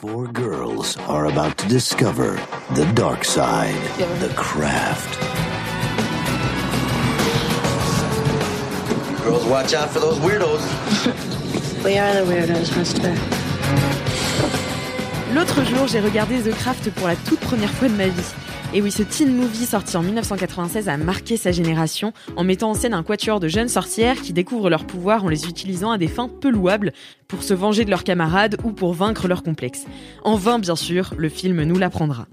Four girls are about to discover the dark side, the craft. Girls, watch out for those weirdos. We are the weirdos, mister. L'autre jour, j'ai regardé The Craft pour la toute première fois de ma vie. Et oui, ce teen movie sorti en 1996 a marqué sa génération en mettant en scène un quatuor de jeunes sorcières qui découvrent leurs pouvoirs en les utilisant à des fins peu louables pour se venger de leurs camarades ou pour vaincre leurs complexes. En vain, bien sûr, le film nous l'apprendra.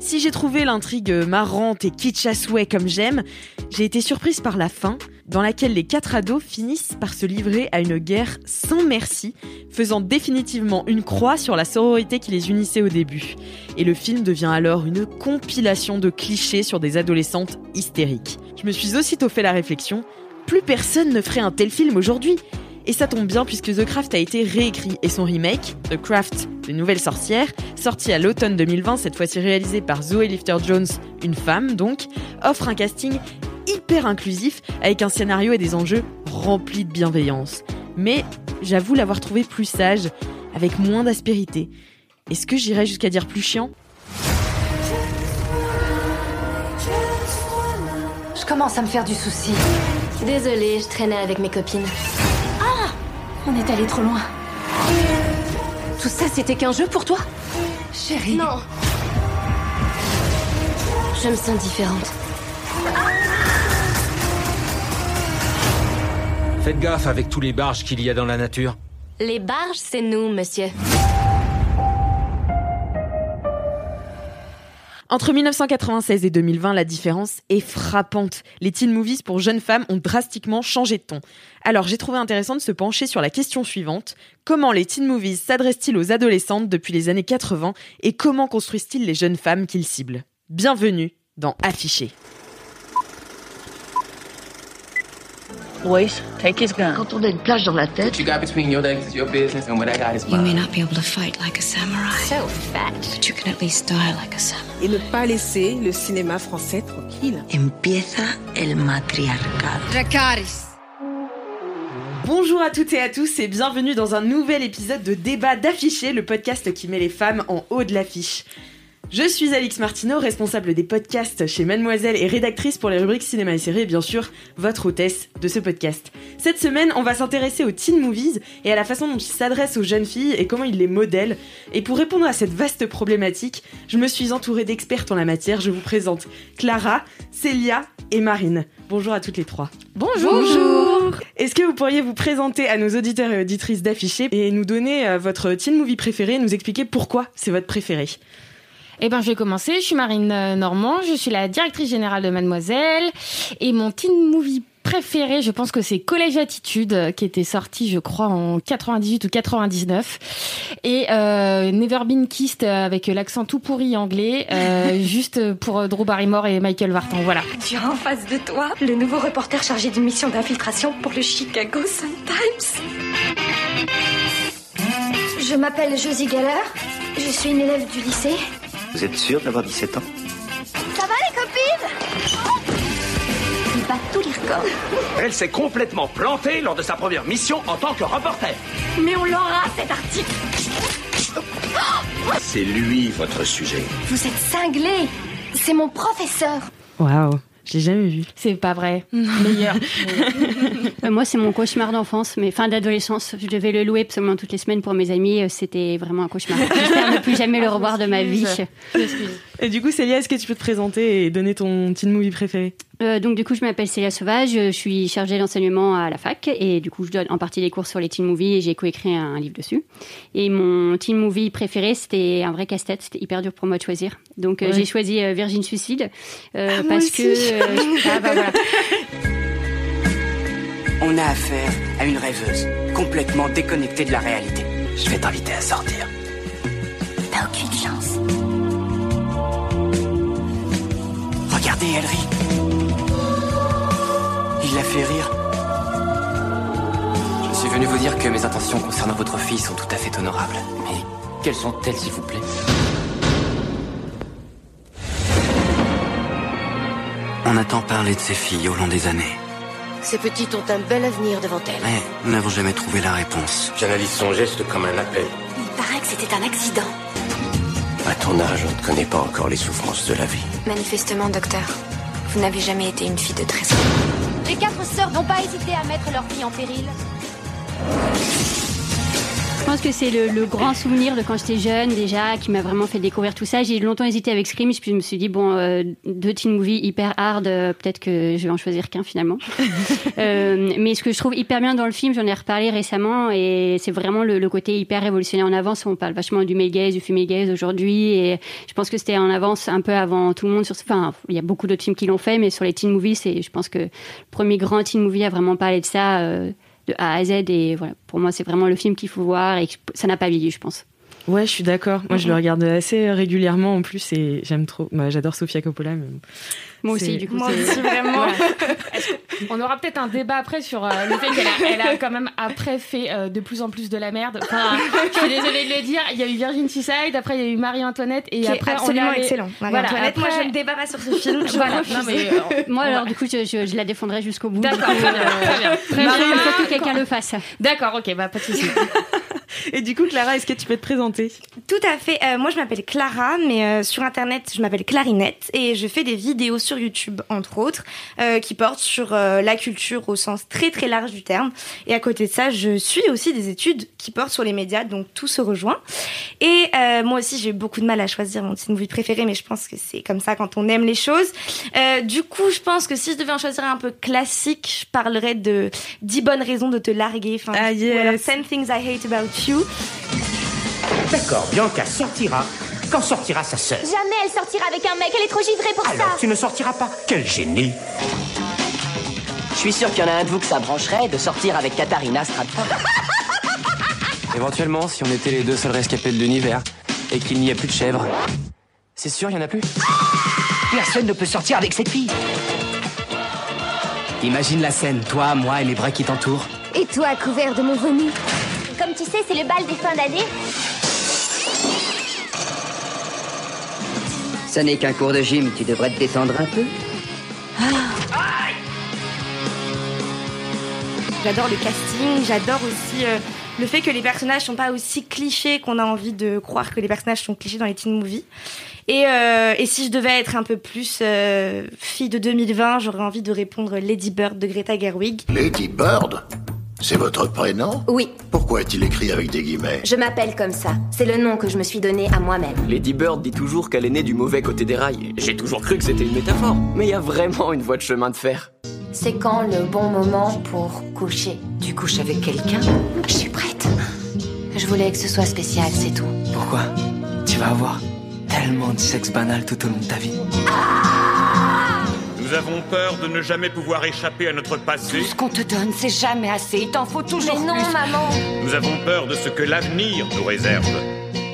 Si j'ai trouvé l'intrigue marrante et kitsch à comme j'aime, j'ai été surprise par la fin, dans laquelle les quatre ados finissent par se livrer à une guerre sans merci, faisant définitivement une croix sur la sororité qui les unissait au début. Et le film devient alors une compilation de clichés sur des adolescentes hystériques. Je me suis aussitôt fait la réflexion, plus personne ne ferait un tel film aujourd'hui. Et ça tombe bien puisque The Craft a été réécrit et son remake, The Craft, les nouvelles sorcières, sorti à l'automne 2020, cette fois-ci réalisé par Zoe Lifter-Jones, une femme donc, offre un casting hyper inclusif avec un scénario et des enjeux remplis de bienveillance. Mais j'avoue l'avoir trouvé plus sage, avec moins d'aspérité. Est-ce que j'irais jusqu'à dire plus chiant? Je commence à me faire du souci. Désolée, je traînais avec mes copines. On est allé trop loin. Tout ça, c'était qu'un jeu pour toi Chérie. Non. Je me sens différente. Faites gaffe avec tous les barges qu'il y a dans la nature. Les barges, c'est nous, monsieur. Entre 1996 et 2020, la différence est frappante. Les teen movies pour jeunes femmes ont drastiquement changé de ton. Alors j'ai trouvé intéressant de se pencher sur la question suivante. Comment les teen movies s'adressent-ils aux adolescentes depuis les années 80 et comment construisent-ils les jeunes femmes qu'ils ciblent? Bienvenue dans Affiché. Boys, take his gun. Quand on a une plage dans la tête, you got between your legs is your business, and what I got is You may mine. not be able to fight like a samurai, so fat. but you can at least die like a samurai. Et ne pas laisser le cinéma français tranquille. empieza el matriarcado. Dracarys. Bonjour à toutes et à tous et bienvenue dans un nouvel épisode de Débat d'affiché, le podcast qui met les femmes en haut de l'affiche. Je suis Alix Martineau, responsable des podcasts chez Mademoiselle et rédactrice pour les rubriques cinéma et séries et bien sûr votre hôtesse de ce podcast. Cette semaine, on va s'intéresser aux teen movies et à la façon dont ils s'adressent aux jeunes filles et comment ils les modèlent. Et pour répondre à cette vaste problématique, je me suis entourée d'expertes en la matière. Je vous présente Clara, Célia et Marine. Bonjour à toutes les trois. Bonjour. Est-ce que vous pourriez vous présenter à nos auditeurs et auditrices d'afficher et nous donner euh, votre teen movie préféré et nous expliquer pourquoi c'est votre préféré? Eh ben, je vais commencer. Je suis Marine euh, Normand. Je suis la directrice générale de Mademoiselle. Et mon teen movie préféré, je pense que c'est Collège Attitude, euh, qui était sorti, je crois, en 98 ou 99. Et euh, Never Been Kissed avec l'accent tout pourri anglais, euh, juste pour Drew Barrymore et Michael Vartan. Voilà. Tu as en face de toi le nouveau reporter chargé d'une mission d'infiltration pour le Chicago Sun-Times. Je m'appelle Josie Geller. Je suis une élève du lycée. Vous êtes sûr d'avoir 17 ans Ça va les copines Il bat tous les records. Elle s'est complètement plantée lors de sa première mission en tant que reporter. Mais on l'aura cet article. C'est lui votre sujet. Vous êtes cinglé. C'est mon professeur. Waouh, je l'ai jamais vu. C'est pas vrai. Meilleur. Euh, Moi, c'est mon cauchemar d'enfance, mais fin d'adolescence. Je devais le louer absolument toutes les semaines pour mes amis. Euh, C'était vraiment un cauchemar. J'espère ne plus jamais le revoir de ma vie. Et du coup, Célia, est-ce que tu peux te présenter et donner ton teen movie préféré? Euh, donc, du coup, je m'appelle Célia Sauvage. Je suis chargée d'enseignement à la fac et du coup, je donne en partie des cours sur les teen movies et j'ai coécrit un, livre dessus. Et mon teen movie préféré, c'était un vrai casse-tête. C'était hyper dur pour moi de choisir. Donc, euh, j'ai choisi euh, Virgin Suicide euh, Ah, moi parce aussi. que euh, ah, bah, voilà. On a affaire à une rêveuse, complètement déconnectée de la réalité. Je vais t'inviter à sortir. T'as aucune chance. Regardez, elle rit. Il la fait rire. Je suis venu vous dire que mes intentions concernant votre fille sont tout à fait honorables. Mais quelles sont-elles, s'il vous plaît? On a tant parlé de ces filles au long des années, Ces petites ont un bel avenir devant elles. mais nous n'avons jamais trouvé la réponse. J'analyse son geste comme un appel. Il paraît que c'était un accident. À ton âge, on ne connaît pas encore les souffrances de la vie. Manifestement, docteur, vous n'avez jamais été une fille de trésor. Les quatre sœurs n'ont pas hésité à mettre leur vie en péril. Je pense que c'est le, le grand souvenir de quand j'étais jeune déjà qui m'a vraiment fait découvrir tout ça. J'ai longtemps hésité avec Scream, puis je me suis dit bon, euh, deux teen movies hyper hard, euh, peut-être que je vais en choisir qu'un finalement. Euh, mais ce que je trouve hyper bien dans le film, j'en ai reparlé récemment, et c'est vraiment le, le côté hyper révolutionnaire en avance. On parle vachement du male gaze, du female gaze aujourd'hui, et je pense que c'était en avance un peu avant tout le monde. Sur, enfin, il y a beaucoup d'autres films qui l'ont fait, mais sur les teen movies, c'est, je pense que le premier grand teen movie a vraiment parlé de ça. De A à Z et voilà pour moi c'est vraiment le film qu'il faut voir et ça n'a pas vieilli je pense Ouais, je suis d'accord. Moi, je le Mhm. regarde assez régulièrement en plus et j'aime trop. Bah, J'adore Sofia Coppola. Mais... Moi aussi, du coup, Moi aussi, vraiment. On aura peut-être un débat après sur euh, le fait qu'elle a, elle a quand même après fait euh, de plus en plus de la merde. Enfin, je suis désolée de le dire. Il y a eu Virgin Suicide, après il y a eu Marie-Antoinette et Qui est après absolument on excellent. Voilà, Marie-Antoinette, moi, après- je ne débat pas sur ce film. Je Voilà, refuse. non, mais, euh, moi alors du coup je, je- je la défendrai jusqu'au bout D'accord, très bien, très bien. Très Marie, bien. il faut que quelqu'un le fasse D'accord, ok, bah pas de souci. Et du coup, Clara, est-ce que tu peux te présenter? Tout à fait. Euh, moi, je m'appelle Clara, mais euh, sur Internet, je m'appelle Clarinette et je fais des vidéos sur YouTube, entre autres, euh, qui portent sur euh, la culture au sens très très large du terme. Et à côté de ça, je suis aussi des études qui portent sur les médias, donc tout se rejoint. Et euh, moi aussi, j'ai beaucoup de mal à choisir mon teen movie préféré, mais je pense que c'est comme ça quand on aime les choses. Euh, du coup, je pense que si je devais en choisir un peu classique, je parlerais de 10 bonnes raisons de te larguer. Enfin, Ah, ou alors yes. 10 things I hate about you. D'accord, Bianca sortira. Quand sortira sa sœur Jamais elle sortira avec un mec, elle est trop givrée pour Alors ça. tu ne sortiras pas. Quel génie Je suis sûr qu'il y en a un de vous que ça brancherait de sortir avec Katharina Stratford. Éventuellement, si on était les deux seuls rescapés de l'univers et qu'il n'y a plus de chèvres. C'est sûr, il y en a plus? Personne ne peut sortir avec cette fille. Imagine la scène, toi, moi et les bras qui t'entourent. Et toi, couvert de mon vomi. Comme tu sais, c'est le bal des fins d'année. Ce n'est qu'un cours de gym, tu devrais te détendre un peu. J'adore le casting, j'adore aussi euh, le fait que les personnages sont pas aussi clichés qu'on a envie de croire que les personnages sont clichés dans les teen movies. Et, euh, et si je devais être un peu plus euh, fille de 2020, j'aurais envie de répondre Lady Bird de Greta Gerwig. Lady Bird? C'est votre prénom Oui, Pourquoi est-il écrit avec des guillemets je m'appelle comme ça. C'est le nom que je me suis donné à moi-même. Lady Bird dit toujours qu'elle est née du mauvais côté des rails. J'ai toujours cru que c'était une métaphore. Mais il y a vraiment une voie de chemin de fer. C'est quand le bon moment pour coucher Tu couches avec quelqu'un Je suis prête. Je voulais que ce soit spécial, c'est tout. Pourquoi? Tu vas avoir tellement de sexe banal tout au long de ta vie. Nous avons peur de ne jamais pouvoir échapper à notre passé. Ce qu'on te donne, c'est jamais assez. Il t'en faut toujours Mais non, plus. maman. Nous avons peur de ce que l'avenir nous réserve.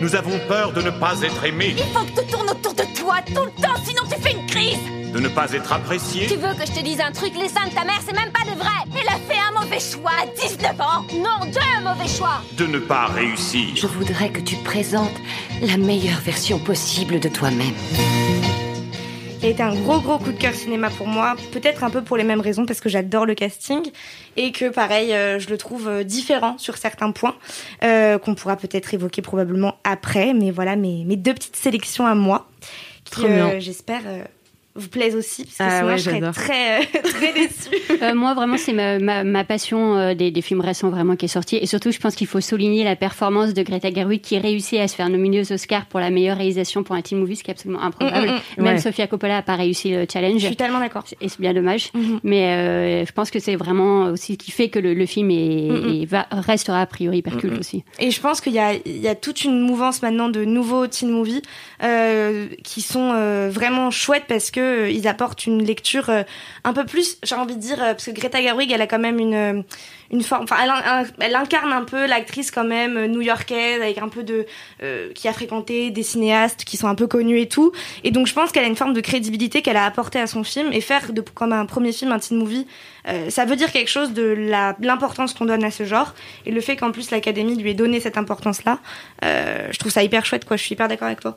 Nous avons peur de ne pas être aimé, Il faut que tout tourne autour de toi tout le temps, sinon tu fais une crise. de ne pas être apprécié. Tu veux que je te dise un truc Les seins de ta mère, c'est même pas de vrai. Elle a fait un mauvais choix à 19 ans. Non, deux mauvais choix. de ne pas réussir. Je voudrais que tu présentes la meilleure version possible de toi-même. Été un gros gros coup de cœur cinéma pour moi, peut-être un peu pour les mêmes raisons parce que j'adore le casting et que pareil euh, je le trouve euh, différent sur certains points euh, qu'on pourra peut-être évoquer probablement après, mais voilà mes, mes deux petites sélections à moi qui euh, j'espère vous plaisent aussi parce que Ah sinon ouais, je serais très euh, très déçue. Euh, moi, vraiment, c'est ma, ma, ma passion euh, des, des films récents vraiment qui est sortie. Et surtout, je pense qu'il faut souligner la performance de Greta Gerwig qui réussit à se faire nominer aux Oscars pour la meilleure réalisation pour un teen movie, ce qui est absolument improbable. Mm, mm, mm. Même Ouais. Sofia Coppola n'a pas réussi le challenge. Je suis tellement d'accord. Et c'est bien dommage. Mais euh, je pense que c'est vraiment aussi ce qui fait que le, le film est, va, restera a priori hyper culte aussi. Et je pense qu'il y a, il y a toute une mouvance maintenant de nouveaux teen movies euh, qui sont euh, vraiment chouettes parce que que ils apportent une lecture un peu plus, j'ai envie de dire, parce que Greta Gerwig, elle a quand même une une forme, enfin, elle, incarne un peu l'actrice quand même new-yorkaise avec un peu de qui a fréquenté des cinéastes qui sont un peu connus et tout. Et donc je pense qu'elle a une forme de crédibilité qu'elle a apportée à son film et faire de comme un premier film, un teen movie, ça veut dire quelque chose de l'importance qu'on donne à ce genre et le fait qu'en plus l'Académie lui ait donné cette importance-là, je trouve ça hyper chouette. Quoi, je suis hyper d'accord avec toi.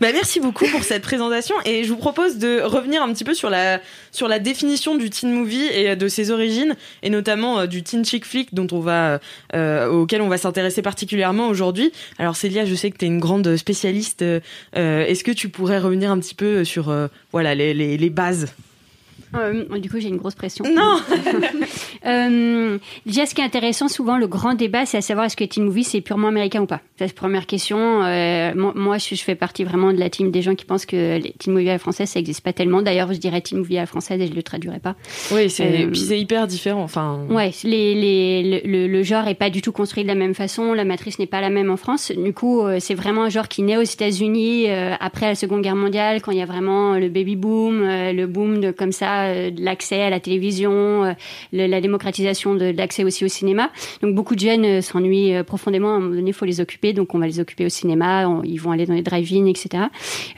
Bah merci beaucoup pour cette présentation et je vous propose de revenir un petit peu sur la sur la définition du teen movie et de ses origines et notamment du teen chick flick dont on va euh, auquel on va s'intéresser particulièrement aujourd'hui. Alors Célia, je sais que tu es une grande spécialiste. Euh, Est-ce que tu pourrais revenir un petit peu sur euh, voilà les, les, les bases? Euh, du coup, j'ai une grosse pression. Non euh, Déjà, ce qui est intéressant, souvent, le grand débat, c'est à savoir est-ce que teen movie, c'est purement américain ou pas? C'est la première question. Euh, moi, je, fais partie vraiment de la team des gens qui pensent que les teen movie à la française, ça n'existe pas tellement. D'ailleurs, je dirais teen movie à la française et je ne le traduirais pas. Oui, c'est puis c'est hyper différent. Enfin... Ouais, les, les, le, le, genre est pas du tout construit de la même façon. La matrice n'est pas la même en France. Du coup, c'est vraiment un genre qui naît aux États-Unis après la Seconde Guerre mondiale, quand il y a vraiment le baby boom, le boom de comme ça de l'accès à la télévision, la démocratisation de l'accès aussi au cinéma. Donc beaucoup de jeunes s'ennuient profondément. À un moment donné, il faut les occuper. Donc on va les occuper au cinéma. ils vont aller dans les drive-in, etc.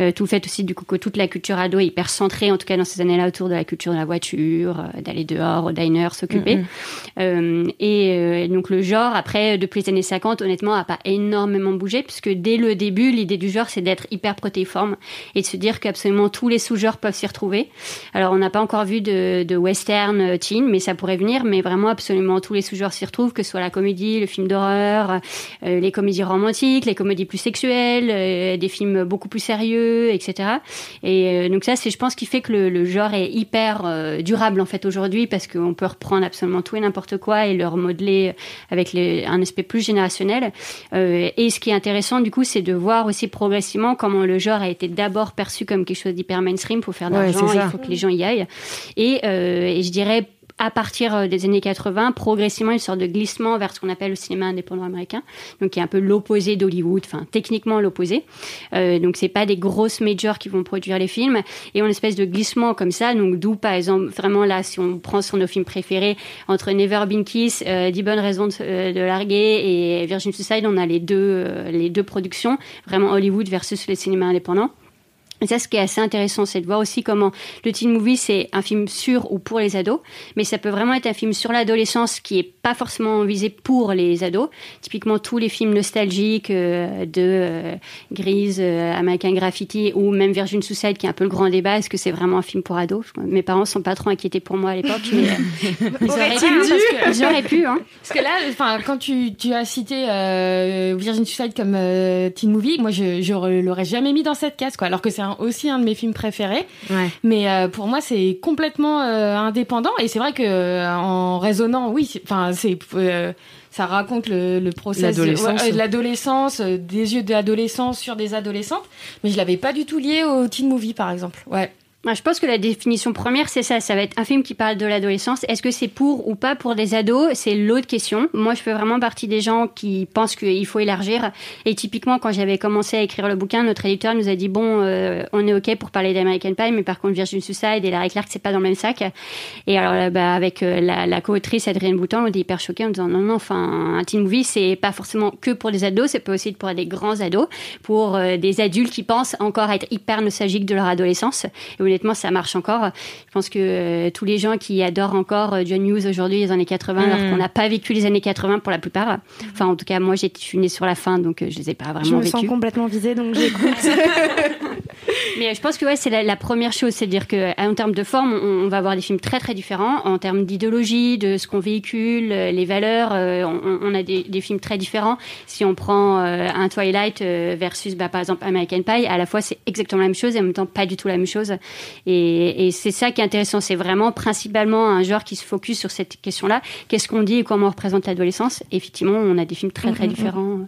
Euh, tout le fait aussi du coup que toute la culture ado est hyper centrée, en tout cas dans ces années-là, autour de la culture de la voiture, d'aller dehors au diner, s'occuper. Mm -hmm. euh, et donc le genre, après, depuis les années 50, honnêtement, a pas énormément bougé, puisque dès le début, l'idée du genre, c'est d'être hyper protéiforme et de se dire qu'absolument tous les sous-genres peuvent s'y retrouver. Alors on n'a pas encore vu de, de western teen, mais ça pourrait venir. Mais vraiment, absolument tous les sous-genres s'y retrouvent, que ce soit la comédie, le film d'horreur, euh, les comédies romantiques, les comédies plus sexuelles, euh, des films beaucoup plus sérieux, etc. Et euh, donc ça, c'est, je pense, qui fait que le, le genre est hyper durable en fait aujourd'hui, parce qu'on peut reprendre absolument tout et n'importe quoi et le remodeler avec les, un aspect plus générationnel. et ce qui est intéressant, du coup, c'est de voir aussi progressivement comment le genre a été d'abord perçu comme quelque chose d'hyper mainstream. Pour faire de l'argent, ouais, il faut que les gens y aillent. Et, euh, et je dirais à partir des années 80, progressivement une sorte de glissement vers ce qu'on appelle le cinéma indépendant américain, donc qui est un peu l'opposé d'Hollywood, enfin techniquement l'opposé. Euh, donc c'est pas des grosses majors qui vont produire les films, et on espèce de glissement comme ça. Donc d'où par exemple vraiment là, si on prend sur nos films préférés entre Never Been Kiss, euh, 10 bonnes raisons de, de, larguer et Virgin Suicide, on a les deux euh, les deux productions, vraiment Hollywood versus les cinémas indépendants. Et ça, ce qui est assez intéressant, c'est de voir aussi comment le teen movie, c'est un film sur ou pour les ados, mais ça peut vraiment être un film sur l'adolescence qui est pas forcément visé pour les ados. Typiquement, tous les films nostalgiques euh, de euh, Grise, euh, American Graffiti ou même Virgin Suicide, qui est un peu le grand débat, est-ce que c'est vraiment un film pour ados? Mes parents sont pas trop inquiétés pour moi à l'époque, mais ils auraient pu, hein, parce que, ils auraient pu. Hein. Parce que là, enfin, quand tu, tu as cité Virgin Suicide comme teen movie, moi, je, je l'aurais jamais mis dans cette case, quoi. Alors que c'est un aussi un de mes films préférés. Ouais. Mais euh, pour moi, c'est complètement euh, indépendant. Et c'est vrai que euh, en raisonnant, oui, enfin, c'est ça raconte le, le process de l'adolescence, des yeux d'adolescence sur des adolescentes. Mais je l'avais pas du tout lié au teen movie, par exemple. Ouais. Je pense que la définition première, c'est ça. Ça va être un film qui parle de l'adolescence. Est-ce que c'est pour ou pas pour des ados? C'est l'autre question. Moi, je fais vraiment partie des gens qui pensent qu'il faut élargir. Et typiquement, quand j'avais commencé à écrire le bouquin, notre éditeur nous a dit bon, euh, on est ok pour parler d'American Pie, mais par contre, Virgin Suicide et Larry Clark, c'est pas dans le même sac. Et alors, bah, avec euh, la, la co-autrice Adrienne Bouton, on était hyper choqués en disant non, non, enfin, un teen movie, c'est pas forcément que pour des ados, ça peut aussi pour des grands ados, pour euh, des adultes qui pensent encore être hyper nostalgiques de leur adolescence. Et honnêtement, ça marche encore. Je pense que euh, tous les gens qui adorent encore euh, John Hughes aujourd'hui, les années 80, Mm. alors qu'on n'a pas vécu les années 80 pour la plupart. Enfin, en tout cas, moi, je suis née sur la fin, donc euh, je les ai pas vraiment Je me vécues. sens complètement visée, donc j'écoute. Mais je pense que ouais, c'est la, la première chose, c'est-à-dire que en termes de forme, on, on va avoir des films très très différents. En termes d'idéologie, de ce qu'on véhicule, euh, les valeurs, euh, on, on a des, des films très différents. Si on prend euh, un Twilight euh, versus, bah, par exemple, American Pie, à la fois c'est exactement la même chose et en même temps pas du tout la même chose. Et, et c'est ça qui est intéressant. C'est vraiment principalement un genre qui se focus sur cette question-là. Qu'est-ce qu'on dit et comment on représente l'adolescence? Effectivement, on a des films très très Mhm, mhm. différents.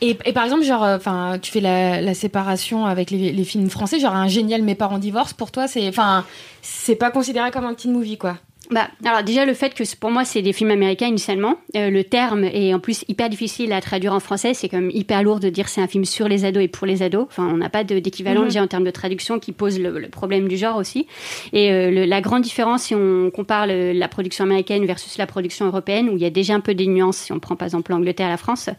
Et, et par exemple, genre, enfin, tu fais la, la séparation avec les, les films français, genre un génial Mes parents divorcent. Pour toi, c'est, enfin, c'est pas considéré comme un teen movie, quoi. Bah, alors déjà le fait que pour moi c'est des films américains initialement, euh, le terme est en plus hyper difficile à traduire en français, c'est comme hyper lourd de dire c'est un film sur les ados et pour les ados. Enfin, on n'a pas d'équivalent Mhm. déjà en termes de traduction qui pose le, le problème du genre aussi. Et euh, le- la grande différence si on compare le- la production américaine versus la production européenne, où il y a déjà un peu des nuances si on prend par exemple l'Angleterre, la France.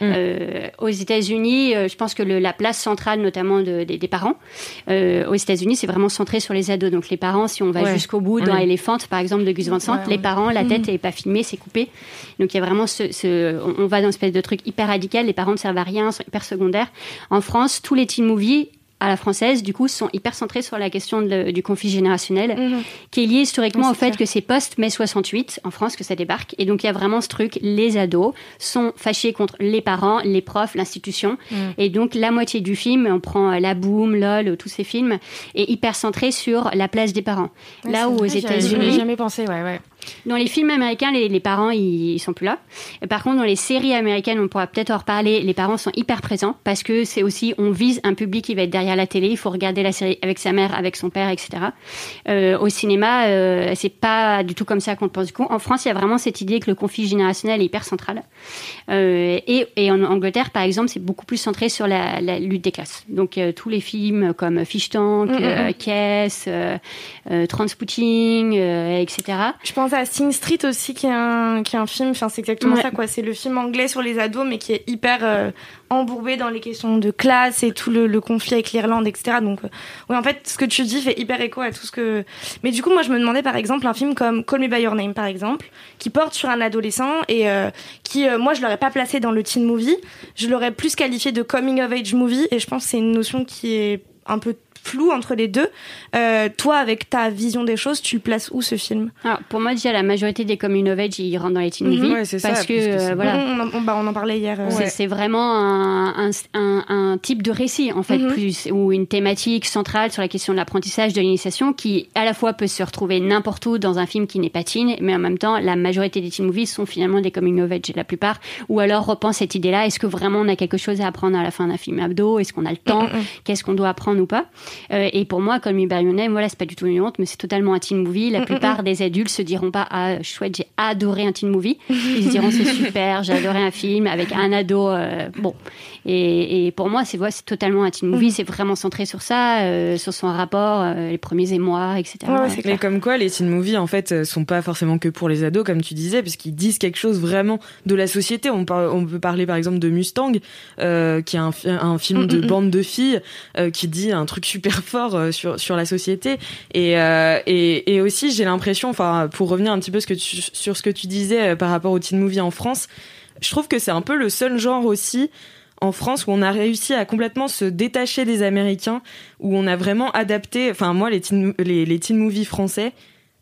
Euh, aux États-Unis, je pense que la place centrale notamment de- des- des parents, aux États-Unis, c'est vraiment centré sur les ados. Donc les parents, si on va Ouais. jusqu'au bout dans. Elephant, par exemple, de Gus Van Sant, Ouais, les parents, la tête Mhm. n'est pas filmée, c'est coupé. Donc il y a vraiment ce, on va dans une espèce de truc hyper radical. Les parents ne servent à rien, sont hyper secondaires. En France, tous les teen movies à la française, du coup, sont hyper centrés sur la question de- du conflit générationnel, qui est lié historiquement au fait que c'est post-mai 68, en France, que ça débarque. Et donc, il y a vraiment ce truc, les ados sont fâchés contre les parents, les profs, l'institution. Mm. Et donc, la moitié du film, on prend euh, La Boom, LOL, tous ces films, est hyper centré sur la place des parents. Ouais, Là où aux vrai, États-Unis, jamais pensé, ouais, ouais. Dans les films américains, les, les parents, ils, ils sont plus là. Et par contre, dans les séries américaines, on pourra peut-être en reparler, les parents sont hyper présents parce que c'est aussi, on vise un public qui va être derrière la télé. Il faut regarder la série avec sa mère, avec son père, etc. Euh, au cinéma, euh, c'est pas du tout comme ça qu'on pense du coup. En France, il y a vraiment cette idée que le conflit générationnel est hyper central. Euh, et, et en Angleterre, par exemple, c'est beaucoup plus centré sur la, la lutte des classes. Donc, euh, tous les films comme Fish Tank, Mm, mm, euh, mm. Euh, euh, Transpouting, euh, etc. Je pense à Sing Street aussi, qui est un, qui est un film, enfin, c'est exactement Ouais. ça, quoi. C'est le film anglais sur les ados, mais qui est hyper euh, embourbé dans les questions de classe et tout le, le conflit avec l'Irlande, etc. Donc, euh, oui, en fait, ce que tu dis fait hyper écho à tout ce que. Mais du coup, moi, je me demandais, par exemple, un film comme Call Me By Your Name, par exemple, qui porte sur un adolescent et euh, qui, moi, je l'aurais pas placé dans le teen movie. Je l'aurais plus qualifié de coming of age movie, et je pense que c'est une notion qui est un peu floue entre les deux. Euh, toi, avec ta vision des choses, tu le places où ce film? Alors, pour moi, déjà, la majorité des coming of age, ils rentrent dans les teen Mhm. movies. Ouais, c'est ça, parce que, parce que euh, voilà. On, en- on- bah, on en parlait hier. euh, C'est- ouais. Vraiment un, un, un- un type de récit, en fait, Mhm. plus, ou une thématique centrale sur la question de l'apprentissage, de l'initiation, qui à la fois peut se retrouver n'importe où dans un film qui n'est pas teen, mais en même temps, la majorité des teen movies sont finalement des coming of age, la plupart. Ou alors repense cette idée-là, est-ce que vraiment on a quelque chose à apprendre à la fin d'un film abdo? Est-ce qu'on a le temps? Mhm. Qu'est-ce qu'on doit apprendre ou pas? Euh, Et pour moi, comme Your Name, voilà, c'est pas du tout une honte, mais c'est totalement un teen movie. La Mhm, plupart mhm. des adultes se diront pas, ah, chouette, j'ai adoré un teen movie. Ils se diront, c'est super, j'ai adoré un film avec un ado. euh, bon. Et, et pour moi, c'est ouais, totalement un teen movie. C'est vraiment centré sur ça, euh, sur son rapport, euh, les premiers émois, etc. Mais comme quoi, les teen movies, en fait, euh, sont pas forcément que pour les ados, comme tu disais, parce qu'ils disent quelque chose vraiment de la société. On, par- on peut parler, par exemple, de Mustang, euh, qui est un, fi- un film de Mm, mm, mm. bande de filles, euh, qui dit un truc super fort euh, sur, sur la société. Et, euh, et, et aussi, j'ai l'impression, enfin, pour revenir un petit peu ce que tu- sur ce que tu disais euh, par rapport aux teen movies en France, je trouve que c'est un peu le seul genre aussi en France où on a réussi à complètement se détacher des Américains, où on a vraiment adapté. Enfin, moi, les teen, les, les teen movies français,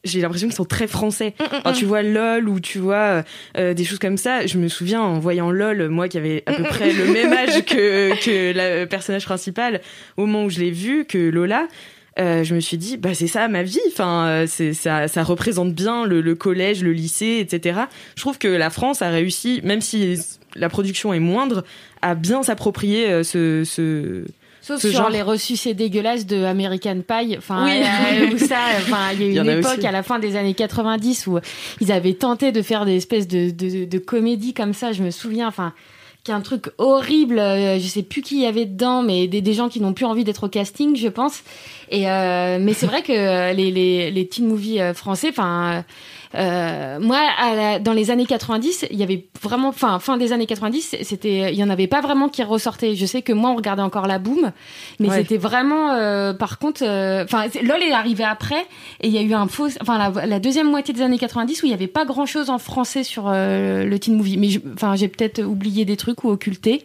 j'ai l'impression qu'ils sont très français. Enfin, tu vois LOL ou tu vois euh, euh, des choses comme ça. Je me souviens en voyant LOL, moi qui avait à peu près le même âge que, que le personnage principal, au moment où je l'ai vu, que Lola. Euh, je me suis dit, bah c'est ça ma vie. Enfin, euh, c'est ça, ça représente bien le, le collège, le lycée, etc. Je trouve que la France a réussi, même si la production est moindre, à bien s'approprier euh, ce, ce, Sauf sur genre. les reçus c'est dégueulasse de American Pie. Enfin, Oui. euh, où ça, enfin, il y a eu une époque aussi. à la fin des années 90 où ils avaient tenté de faire des espèces de, de, de comédies comme ça. Je me souviens, enfin, qui est un truc horrible. euh, Je sais plus qui y avait dedans, mais des, des gens qui n'ont plus envie d'être au casting, je pense. Et euh, mais c'est vrai que euh, les, les, les teen movies euh, français, enfin. Euh, moi, à la- dans les années 90, il y avait vraiment, enfin, fin des années 90, c'était, il y en avait pas vraiment qui ressortaient. Je sais que moi, on regardait encore la boom, mais Ouais. c'était vraiment, euh, par contre, enfin, LOL est arrivé après, et il y a eu un faux, enfin, la, la deuxième moitié des années 90 où il y avait pas grand chose en français sur le teen movie. Mais enfin, j'ai peut-être oublié des trucs ou occulté.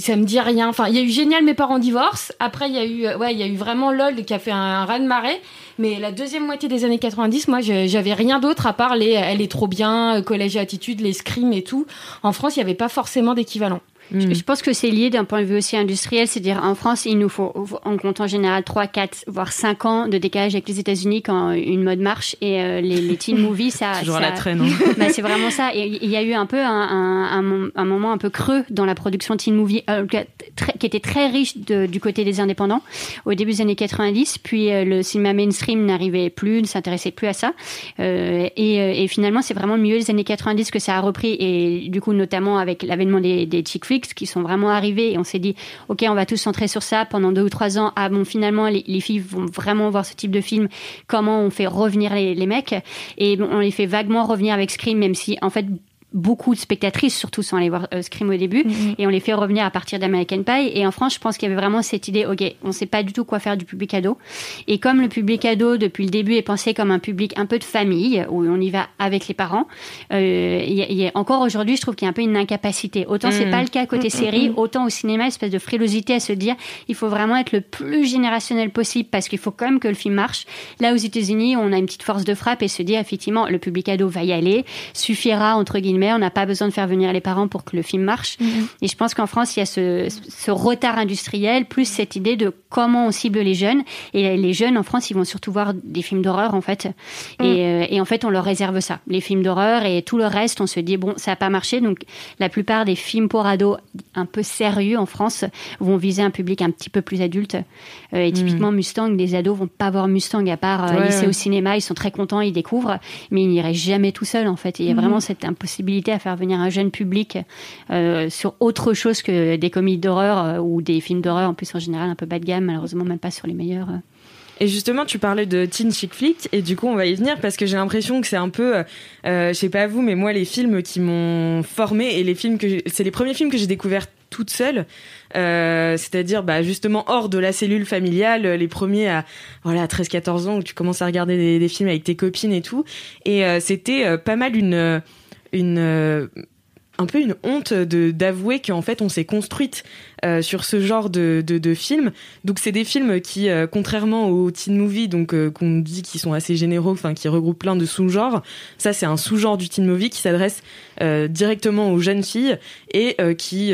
Ça me dit rien. Enfin, il y a eu Génial, mes parents divorcent. Après, il y a eu, euh, ouais, il y a eu vraiment LOL qui a fait un, un raz de marée. Mais la deuxième moitié des années 90, moi, j'avais rien d'autre à part les Elle est trop bien, euh, Collège et Attitude, les Scream et tout. En France, il n'y avait pas forcément d'équivalent. Je, je pense que c'est lié d'un point de vue aussi industriel, c'est-à-dire en France, il nous faut, on compte en général 3, 4, voire 5 ans de décalage avec les États-Unis quand une mode marche et euh, les, les teen movies, ça. Toujours à ça- la traîne, hein. Bah, c'est vraiment ça. Et il y a eu un peu un, un, un mom- un moment un peu creux dans la production teen movie, euh, très- qui était très riche de- du côté des indépendants au début des années 90. Puis euh, le cinéma mainstream n'arrivait plus, ne s'intéressait plus à ça. Euh, et, et finalement, c'est vraiment milieu des années 90 que ça a repris. Et du coup, notamment avec l'avènement des, des chick flicks qui sont vraiment arrivés. Et on s'est dit, OK, on va tous centrer sur ça pendant deux ou trois ans. Ah bon, finalement, les, les filles vont vraiment voir ce type de film. Comment on fait revenir les, mecs? Et on les fait vaguement revenir avec Scream, même si, en fait, beaucoup de spectatrices surtout sont allées voir euh, Scream au début et on les fait revenir à partir d'American Pie. Et en France je pense qu'il y avait vraiment cette idée ok on sait pas du tout quoi faire du public ado. Et comme le public ado depuis le début est pensé comme un public un peu de famille où on y va avec les parents euh, il y a- y a- encore aujourd'hui je trouve qu'il y a un peu une incapacité. Autant c'est Mm. pas le cas côté Mm, mm, série mm. autant au cinéma espèce de frilosité à se dire il faut vraiment être le plus générationnel possible parce qu'il faut quand même que le film marche. Là aux États-Unis on a une petite force de frappe et se dire effectivement le public ado va y aller suffira entre guillemets on n'a pas besoin de faire venir les parents pour que le film marche. Et je pense qu'en France il y a ce, ce retard industriel plus cette idée de comment on cible les jeunes. Et les jeunes en France ils vont surtout voir des films d'horreur en fait. Et, euh, et en fait on leur réserve ça les films d'horreur. Et tout le reste on se dit bon ça n'a pas marché. Donc la plupart des films pour ados un peu sérieux en France vont viser un public un petit peu plus adulte. Euh, et typiquement Mustang les ados vont pas voir Mustang à part euh, Ouais, lycée ouais. au cinéma. Ils sont très contents ils découvrent. Mais ils n'iraient jamais tout seuls en fait. Et il y a Mhm. vraiment cette impossibilité à faire venir un jeune public euh, sur autre chose que des comédies d'horreur euh, ou des films d'horreur en plus en général un peu bas de gamme malheureusement même pas sur les meilleurs. Et justement, tu parlais de teen chick flick, et du coup, on va y venir parce que j'ai l'impression que c'est un peu, euh, je sais pas vous, mais moi, les films qui m'ont formé et les films que c'est les premiers films que j'ai découverts toute seule, c'est-à-dire bah, justement hors de la cellule familiale, les premiers à voilà 13-14 ans où tu commences à regarder des, films avec tes copines et tout, et c'était pas mal une une euh, un peu une honte de d'avouer qu'en fait on s'est construite euh, sur ce genre de, de, de films. Donc c'est des films qui, euh, contrairement aux teen movies, donc euh, qu'on dit qui sont assez généraux, enfin qui regroupent plein de sous-genres, ça c'est un sous-genre du teen movie qui s'adresse directement aux jeunes filles et qui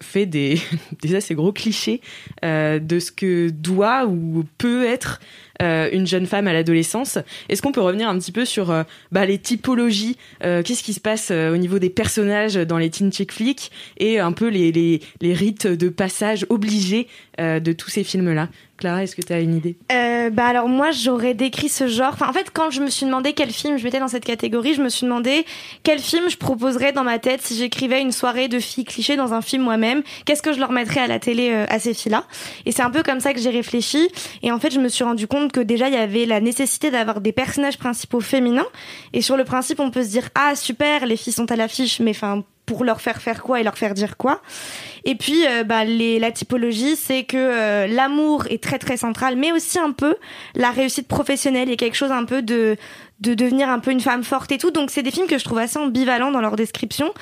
fait des, des assez gros clichés de ce que doit ou peut être une jeune femme à l'adolescence. Est-ce qu'on peut revenir un petit peu sur bah, les typologies Qu'est-ce qui se passe au niveau des personnages dans les teen chick flicks et un peu les, les, les rites de passage obligés euh, de tous ces films-là Clara, est-ce que tu as une idée? Euh, bah alors moi j'aurais décrit ce genre. Enfin en fait quand je me suis demandé quel film je mettais dans cette catégorie, je me suis demandé quel film je proposerais dans ma tête si j'écrivais une soirée de filles clichés dans un film moi-même. Qu'est-ce que je leur mettrais à la télé euh, à ces filles-là? Et c'est un peu comme ça que j'ai réfléchi. Et en fait je me suis rendu compte que déjà il y avait la nécessité d'avoir des personnages principaux féminins. Et sur le principe on peut se dire ah super les filles sont à l'affiche, mais enfin pour leur faire faire quoi et leur faire dire quoi. Et puis, euh, bah, les, la typologie, c'est que euh, l'amour est très très central, mais aussi un peu la réussite professionnelle. A quelque chose un peu de de devenir un peu une femme forte et tout. Donc c'est des films que je trouve assez ambivalents dans leur description.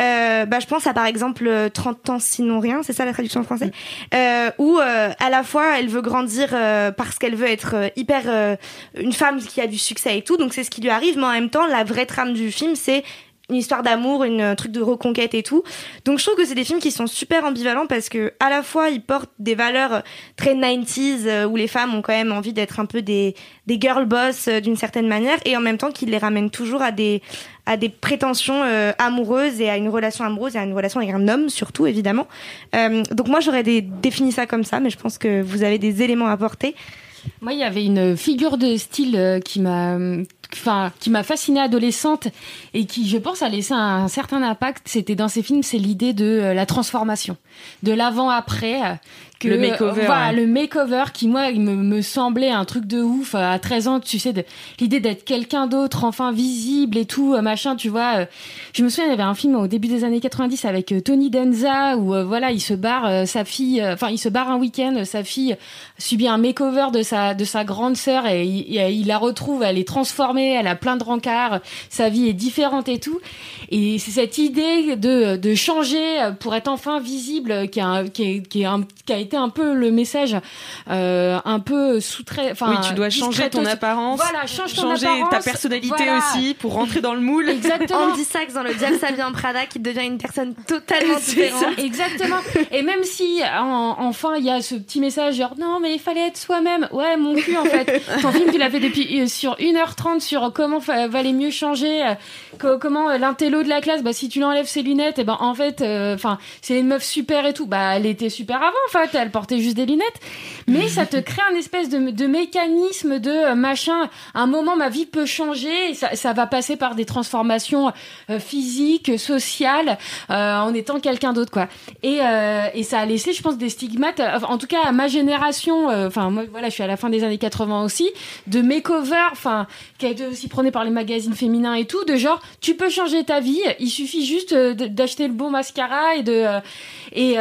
Euh, bah, je pense à par exemple euh, 30 ans sinon rien, c'est ça la traduction en français, euh, où euh, à la fois elle veut grandir euh, parce qu'elle veut être euh, hyper euh, une femme qui a du succès et tout. Donc c'est ce qui lui arrive, mais en même temps la vraie trame du film c'est une histoire d'amour, une un truc de reconquête et tout. Donc je trouve que c'est des films qui sont super ambivalents parce que à la fois ils portent des valeurs très 90s euh, où les femmes ont quand même envie d'être un peu des des girl boss euh, d'une certaine manière et en même temps qu'ils les ramènent toujours à des à des prétentions euh, amoureuses et à une relation amoureuse et à une relation avec un homme surtout évidemment. Euh, donc moi j'aurais défini ça comme ça mais je pense que vous avez des éléments à apporter. Moi, il y avait une figure de style euh, qui m'a, enfin, qui m'a fascinée adolescente et qui, je pense, a laissé un, certain impact. C'était dans ces films, c'est l'idée de euh, la transformation, de l'avant-après. Que Le makeover, euh, voilà ouais. le makeover qui moi il me, me semblait un truc de ouf euh, à 13 ans tu sais de- l'idée d'être quelqu'un d'autre enfin visible et tout euh, machin tu vois je me souviens il y avait un film au début des années 90 avec Tony Danza où euh, voilà il se barre euh, sa fille enfin il se barre un week-end sa fille subit un makeover de sa de sa grande sœur et il, et il la retrouve elle est transformée elle a plein de rencarts sa vie est différente et tout et c'est cette idée de, de changer pour être enfin visible qui a, qui, est- qui, qui a été un peu le message euh, un peu sous-trait. Enfin, oui, tu dois changer ton apparence, Voilà, change ton changer apparence. ta personnalité Voilà. aussi pour rentrer dans le moule. Exactement. On dit ça que dans le diable ça vient Prada qui devient une personne totalement différente. exactement. Et même si en- enfin il y a ce petit message genre non mais il fallait être soi-même. Ouais mon cul en fait. Ton film tu l'as fait depuis euh, sur 1h30 sur comment valait mieux changer, euh, co- comment euh, l'intello de la classe. Bah si tu l'enlèves ses lunettes et ben en fait enfin c'est une meuf super et tout. Bah elle était super avant en fait. Elle portait juste des lunettes. Mais ça te crée un espèce de, mécanisme de euh, machin. À un moment ma vie peut changer. Et ça, va passer par des transformations euh, physiques, sociales, euh, en étant quelqu'un d'autre quoi. Et, et ça a laissé, je pense, des stigmates. En tout cas, à ma génération. Enfin, moi, voilà, je suis à la fin des années 80 aussi, de makeover, enfin, qui a été aussi prôné par les magazines féminins et tout, de genre, tu peux changer ta vie. Il suffit juste d'acheter le bon mascara et de et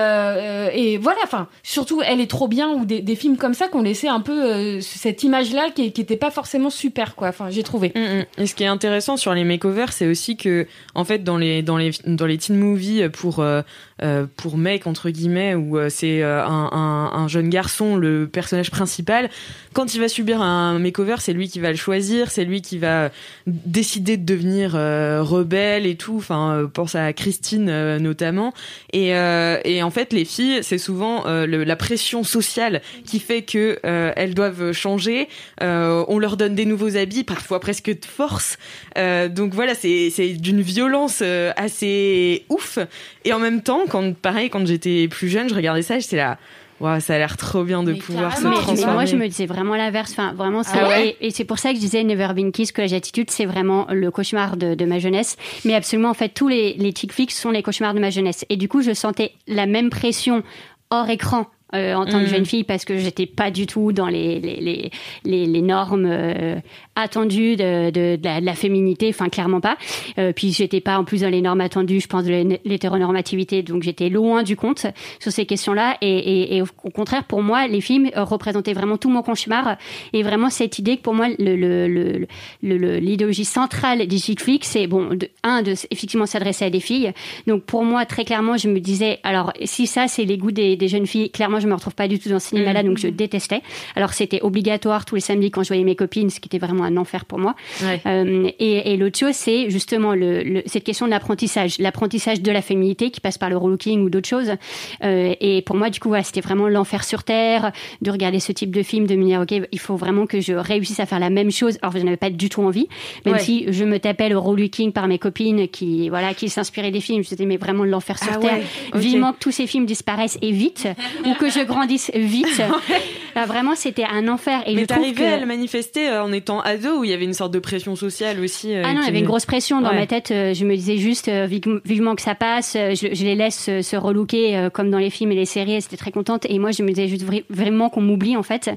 et voilà. Enfin, surtout, elle est trop bien ou des, films comme ça qu'on laissait un peu euh, cette image-là qui, qui était pas forcément super quoi. Enfin, j'ai trouvé. Mm, mm. Et ce qui est intéressant sur les makeovers, c'est aussi que, en fait, dans les dans les dans les teen movies pour euh, euh, pour mecs entre guillemets, où euh, c'est un, un, un jeune garçon le personnage principal, quand il va subir un makeover, c'est lui qui va le choisir, c'est lui qui va décider de devenir rebelle et tout. Enfin, pense à Christine notamment. Et et en fait, les filles, c'est souvent le- la pression sociale qui fait que euh, elles doivent changer. Euh, on leur donne des nouveaux habits, parfois presque de force. Euh, donc voilà, c'est c'est d'une violence euh, assez ouf. Et en même temps, quand pareil, quand j'étais plus jeune, je regardais ça, j'étais là. Waouh, ça a l'air trop bien de pouvoir se Mais- mais, transformer. moi, je me disais vraiment l'inverse. Enfin, vraiment, c'est Ah ouais et, et c'est pour ça que je disais Never Been Kissed, College Attitude, c'est vraiment le cauchemar de, de ma jeunesse. Mais absolument, en fait, tous les, les chick flicks sont les cauchemars de ma jeunesse. Et du coup, je sentais la même pression hors écran. Euh, en tant que Mhm. jeune fille parce que j'étais pas du tout dans les les, les, les, normes euh, attendues de, de, de, la, de la féminité enfin clairement pas. Euh, puis j'étais pas en plus dans les normes attendues je pense de l'hé- l'hétéronormativité donc j'étais loin du compte sur ces questions là et, et, et au contraire pour moi les films euh, représentaient vraiment tout mon cauchemar. Et vraiment cette idée que pour moi le le- le- le- le- l'idéologie centrale des chick flicks c'est bon de, un de effectivement s'adresser à des filles. Donc pour moi très clairement je me disais alors si ça c'est les goûts des, des jeunes filles clairement je me retrouve pas du tout dans ce cinéma là donc je détestais alors c'était obligatoire tous les samedis quand je voyais mes copines ce qui était vraiment un enfer pour moi euh, et, et l'autre chose, c'est justement le, le- cette question de l'apprentissage, l'apprentissage de la féminité qui passe par le relooking ou d'autres choses. Euh, et pour moi, du coup, voilà, c'était vraiment l'enfer sur terre de regarder ce type de film, de me dire, ok, il faut vraiment que je réussisse à faire la même chose. Alors, je n'avais pas du tout envie, même Ouais. si je me tapais le relooking par mes copines qui, voilà, qui s'inspiraient des films. Je disais, mais vraiment l'enfer sur Ah terre. ouais. Vivement que tous ces films disparaissent et vite, ou que je grandisse vite. Là, vraiment, c'était un enfer. Et Mais t'arrivais que à le manifester euh, en étant ado où il y avait une sorte de pression sociale aussi. euh, Ah non, il y avait une grosse pression dans Ouais. ma tête. euh, Je me disais juste euh, vive- vivement que ça passe. Je, je les laisse se relooker euh, comme dans les films et les séries. J'étais très contente. Et moi, je me disais juste vra- vraiment qu'on m'oublie en fait.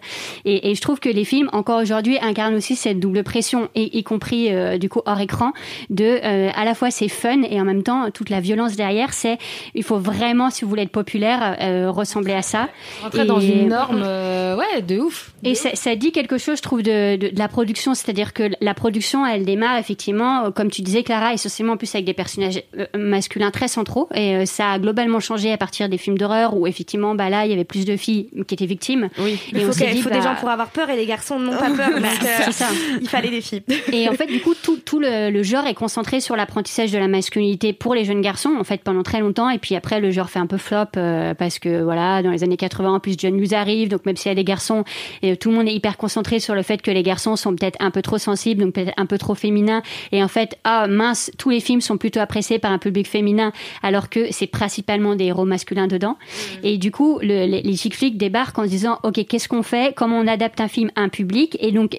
Et, et je trouve que les films, encore aujourd'hui, incarnent aussi cette double pression, et y compris du coup hors écran, de à la fois c'est fun et en même temps toute la violence derrière. C'est il faut vraiment, si vous voulez être populaire, ressembler à ça. Rentrer dans une norme, euh, ouais, de ouf. Et ça, ça dit quelque chose, je trouve, de, de, de la production. C'est-à-dire que la production, elle démarre effectivement, euh, comme tu disais, Clara, essentiellement en plus avec des personnages euh, masculins très centraux. Et euh, ça a globalement changé à partir des films d'horreur où effectivement, bah là, il y avait plus de filles qui étaient victimes. Oui. Il faut, qu'il- il faut des gens pour avoir peur et les garçons n'ont pas peur. Bah, c'est ça. Il fallait des filles. Et en fait, du coup, tout, tout le, le genre est concentré sur l'apprentissage de la masculinité pour les jeunes garçons, en fait, pendant très longtemps. Et puis après, le genre fait un peu flop euh, parce que, voilà, dans les années 80, en plus, John Hughes arrive. Donc, même s'il y a des garçons, et tout le monde est hyper concentré sur le fait que les garçons sont peut-être un peu trop sensibles, donc peut-être un peu trop féminins. Et en fait, ah mince, tous les films sont plutôt appréciés par un public féminin, alors que c'est principalement des héros masculins dedans. Et du coup, le- les, les chick flicks débarquent en se disant, ok, qu'est-ce qu'on fait? Comment on adapte un film à un public? Et donc,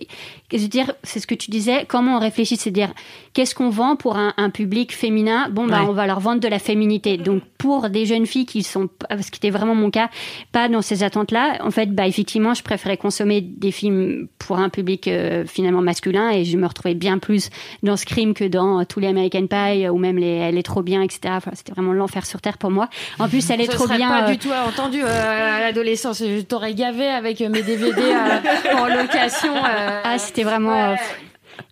je veux dire, c'est ce que tu disais, comment on réfléchit, c'est dire, qu'est-ce qu'on vend pour un, un public féminin? Bon, bah, Ouais. on va leur vendre de la féminité. Donc, pour des jeunes filles qui sont, ce qui était vraiment mon cas, pas dans ces attentes-là, en fait, bah, effectivement, je préférais consommer des films pour un public euh, finalement masculin et je me retrouvais bien plus dans Scream que dans tous les American Pie ou même les Elle est trop bien, etc. Enfin, c'était vraiment l'enfer sur terre pour moi. En plus, elle est trop bien. pas du tout entendu à l'adolescence. Je t'aurais gavé avec mes DVD en location. Ah, c'était vraiment.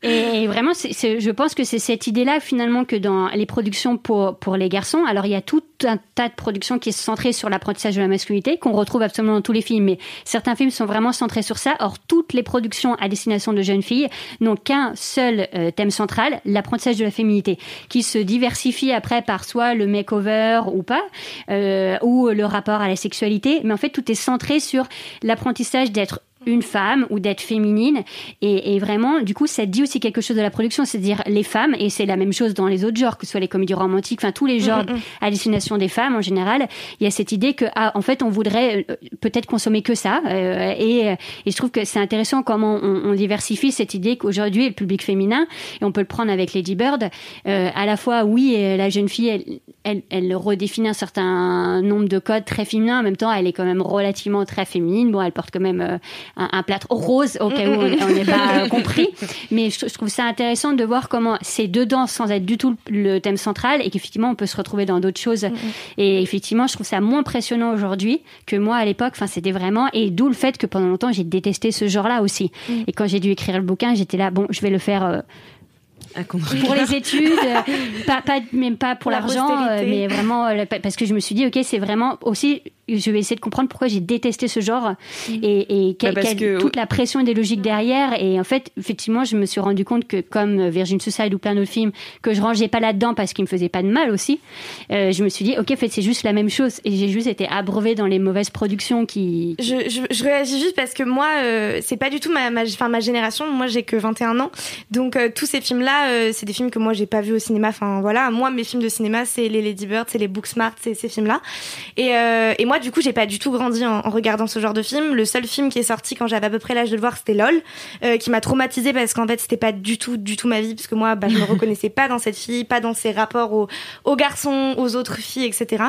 Et vraiment, je pense que c'est cette idée-là finalement que dans les productions pour, pour les garçons, alors il y a tout un tas de productions qui sont centrées sur l'apprentissage de la masculinité, qu'on retrouve absolument dans tous les films, mais certains films sont vraiment centrés sur ça. Or, toutes les productions à destination de jeunes filles n'ont qu'un seul euh, thème central, l'apprentissage de la féminité, qui se diversifie après par soit le makeover ou pas, euh, ou le rapport à la sexualité, mais en fait tout est centré sur l'apprentissage d'être une femme ou d'être féminine. Et, vraiment, du coup, ça dit aussi quelque chose de la production, c'est-à-dire les femmes, et c'est la même chose dans les autres genres, que ce soit les comédies romantiques, enfin tous les genres à destination des femmes en général, il y a cette idée que, ah, en fait, on voudrait euh, peut-être consommer que ça. Euh, et, et, je trouve que c'est intéressant comment on, diversifie cette idée qu'aujourd'hui, le public féminin, et on peut le prendre avec Lady Bird, euh, à la fois, oui, la jeune fille, elle, elle, elle, redéfinit un certain nombre de codes très féminins, en même temps, elle est quand même relativement très féminine. Bon, elle porte quand même un, plâtre rose au cas où on n'est pas compris. Mais je, trouve ça intéressant de voir comment c'est dedans sans être du tout le thème central et qu'effectivement on peut se retrouver dans d'autres choses. Et effectivement, je trouve ça moins impressionnant aujourd'hui que moi à l'époque. Enfin, c'était vraiment et d'où le fait que pendant longtemps j'ai détesté ce genre-là aussi. Et quand j'ai dû écrire le bouquin, j'étais là, bon, je vais le faire. Euh, pour les études, pas, pas, même pas pour l'argent, euh, mais vraiment euh, parce que je me suis dit, ok, c'est vraiment aussi je vais essayer de comprendre pourquoi j'ai détesté ce genre mm. et, bah, toute la pression idéologique derrière. Et en fait, effectivement, je me suis rendu compte que comme Virgin Suicide ou plein d'autres films que je rangeais pas là-dedans parce qu'ils me faisaient pas de mal aussi, euh, je me suis dit, ok, en fait, c'est juste la même chose. Et j'ai juste été abreuvée dans les mauvaises productions qui. Je, je, je réagis juste parce que moi, euh, c'est pas du tout ma, ma, enfin, ma génération. Moi, j'ai que 21 ans. Donc, euh, tous ces films-là, euh, c'est des films que moi, j'ai pas vus au cinéma. Enfin, voilà. Moi, mes films de cinéma, c'est les Lady Bird, c'est les Booksmart, c'est ces films-là. Et, et moi, du coup, j'ai pas du tout grandi en, regardant ce genre de film. Le seul film qui est sorti quand j'avais à peu près l'âge de le voir, c'était LOL, euh, qui m'a traumatisé parce qu'en fait, c'était pas du tout, du tout ma vie, parce que moi, bah, je me reconnaissais pas dans cette fille, pas dans ses rapports aux, aux garçons, aux autres filles, etc.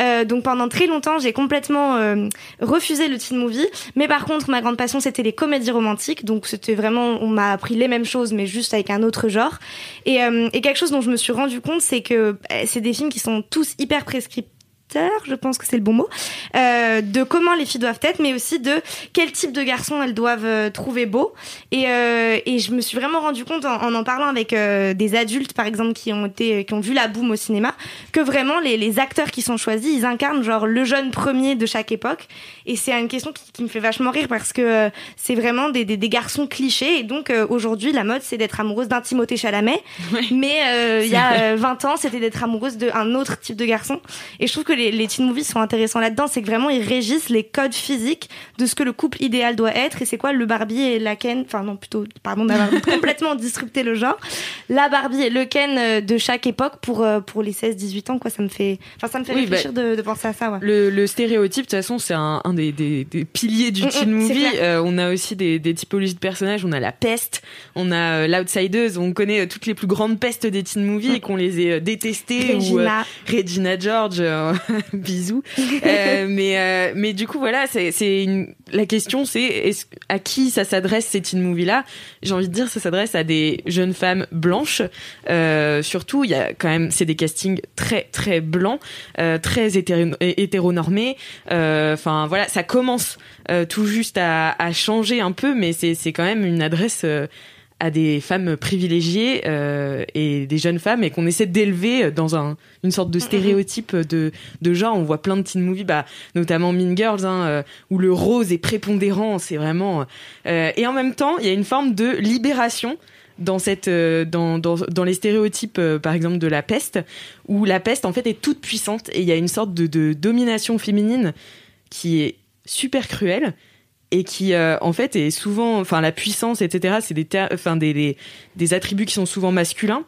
Euh, donc pendant très longtemps, j'ai complètement euh, refusé le teen movie. Mais par contre, ma grande passion, c'était les comédies romantiques. Donc c'était vraiment, on m'a appris les mêmes choses, mais juste avec un autre genre. Et, et quelque chose dont je me suis rendu compte, c'est que c'est des films qui sont tous hyper prescriptifs je pense que c'est le bon mot, euh, de comment les filles doivent être, mais aussi de quel type de garçon elles doivent euh, trouver beau. Et, euh, et je me suis vraiment rendu compte en en, parlant avec euh, des adultes, par exemple, qui ont été, qui ont vu la boom au cinéma, que vraiment les, les acteurs qui sont choisis, ils incarnent genre le jeune premier de chaque époque. Et c'est une question qui, qui, me fait vachement rire parce que euh, c'est vraiment des, des, des, garçons clichés. Et donc aujourd'hui, la mode, c'est d'être amoureuse d'un Timothée Chalamet, mais il y a 20 ans, c'était d'être amoureuse d'un autre type de garçon. Et je trouve que les, teen movies sont intéressants là-dedans, c'est que vraiment ils régissent les codes physiques de ce que le couple idéal doit être. Et c'est quoi le Barbie et la Ken Enfin non, plutôt, pardon d'avoir complètement disrupté le genre. La Barbie et le Ken euh, de chaque époque pour euh, pour les 16-18 ans, quoi. Ça me fait, enfin ça me fait réfléchir bah, de, penser à ça. Ouais. Le, le, stéréotype, de toute façon, c'est un, un des, des, des, piliers du mm, mm, teen movie. Euh, on a aussi des, des, typologies de personnages. On a la peste, on a l'Outsiders. On connaît toutes les plus grandes pestes des teen movies mm. et qu'on les ait détestées. Regina. Ou, Regina George. bisous. Euh, mais euh, mais du coup voilà, c'est c'est la question c'est à qui ça s'adresse ces teen movies là J'ai envie de dire ça s'adresse à des jeunes femmes blanches. Euh, surtout, il y a quand même c'est des castings très très blancs, euh, très hétéronormés. Euh, enfin voilà, ça commence tout juste à, à, changer un peu, mais c'est c'est quand même une adresse à des femmes privilégiées euh, et des jeunes femmes et qu'on essaie d'élever dans un, une sorte de stéréotype de, de genre. On voit plein de teen movies, bah, notamment Mean Girls, hein, euh, où le rose est prépondérant. C'est vraiment. Euh, et en même temps, il y a une forme de libération dans cette dans, dans, dans les stéréotypes par exemple de la peste où la peste en fait est toute puissante et il y a une sorte de, de domination féminine qui est super cruelle et qui euh, en fait est souvent enfin la puissance etc c'est des enfin des, des, des attributs qui sont souvent masculins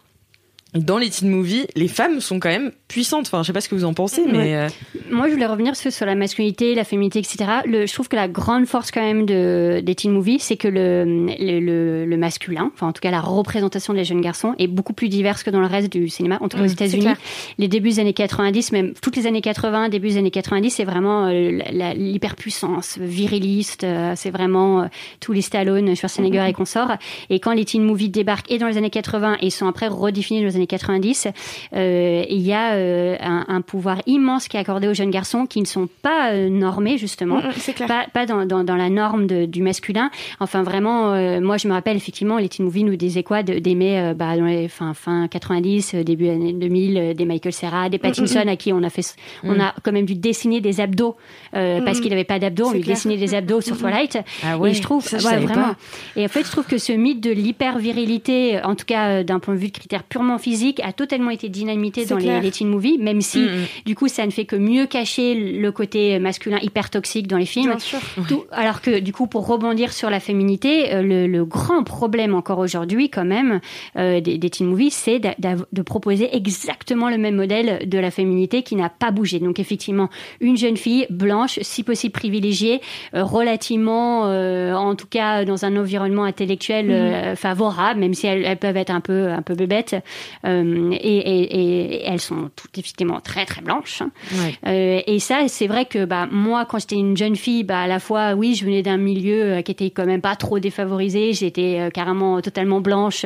dans les teen movies, les femmes sont quand même puissantes. Enfin, je sais pas ce que vous en pensez, mais euh, moi je voulais revenir sur la masculinité, la féminité, etc. Le, je trouve que la grande force quand même de, des teen movies, c'est que le, le, le, masculin, enfin en tout cas la représentation des jeunes garçons, est beaucoup plus diverse que dans le reste du cinéma. En tout cas aux Mmh, États-Unis, les débuts des années 90, même toutes les années 80, début des années 90, c'est vraiment euh, l'hyperpuissance viriliste. euh, c'est vraiment euh, tous les Stallone, Schwarzenegger Mhm. et consorts. Et quand les teen movies débarquent et dans les années 80 et sont après redéfinis dans les années 90, euh, il y a euh, un, un pouvoir immense qui est accordé aux jeunes garçons qui ne sont pas euh, normés justement, c'est clair. pas, pas dans, dans, dans la norme de- du masculin. Enfin vraiment, euh, moi je me rappelle effectivement les teen movies nous disaient quoi d'aimer euh, bah, dans les fin, fin 90, euh, début années 2000, euh, des Michael Cera, des Pattinson Mhm. à qui on a fait, on a quand même dû dessiner des abdos euh, parce qu'il n'avait pas d'abdos, on lui clair. dessinait des abdos sur. Twilight. Ah ouais, et je trouve, ça, je ouais, savais vraiment. pas. Et en fait, je trouve que ce mythe de l'hyper-virilité, en tout cas euh, d'un point de vue de critères purement physiques, a totalement été dynamité dans les, clair. les teen movies, même si, Mm, du coup, ça ne fait que mieux cacher le côté masculin hyper toxique dans les films. Bien sûr. Tout- alors que, du coup, pour rebondir sur la féminité, euh, le, le grand problème encore aujourd'hui, quand même, euh, des, des teen movies, c'est de proposer exactement le même modèle de la féminité qui n'a pas bougé. Donc, effectivement, une jeune fille blanche, si possible privilégiée, euh, relativement, euh, en tout cas, dans un environnement intellectuel Mhm. euh, favorable, même si elles, elles peuvent être un peu, un peu bébêtes. Euh, et, et- et elles sont toutes effectivement très très blanches. hein. Ouais. Euh, et ça, c'est vrai que bah, moi, quand j'étais une jeune fille, bah, à la fois, oui, je venais d'un milieu euh, qui était quand même pas trop défavorisé. J'étais carrément totalement blanche,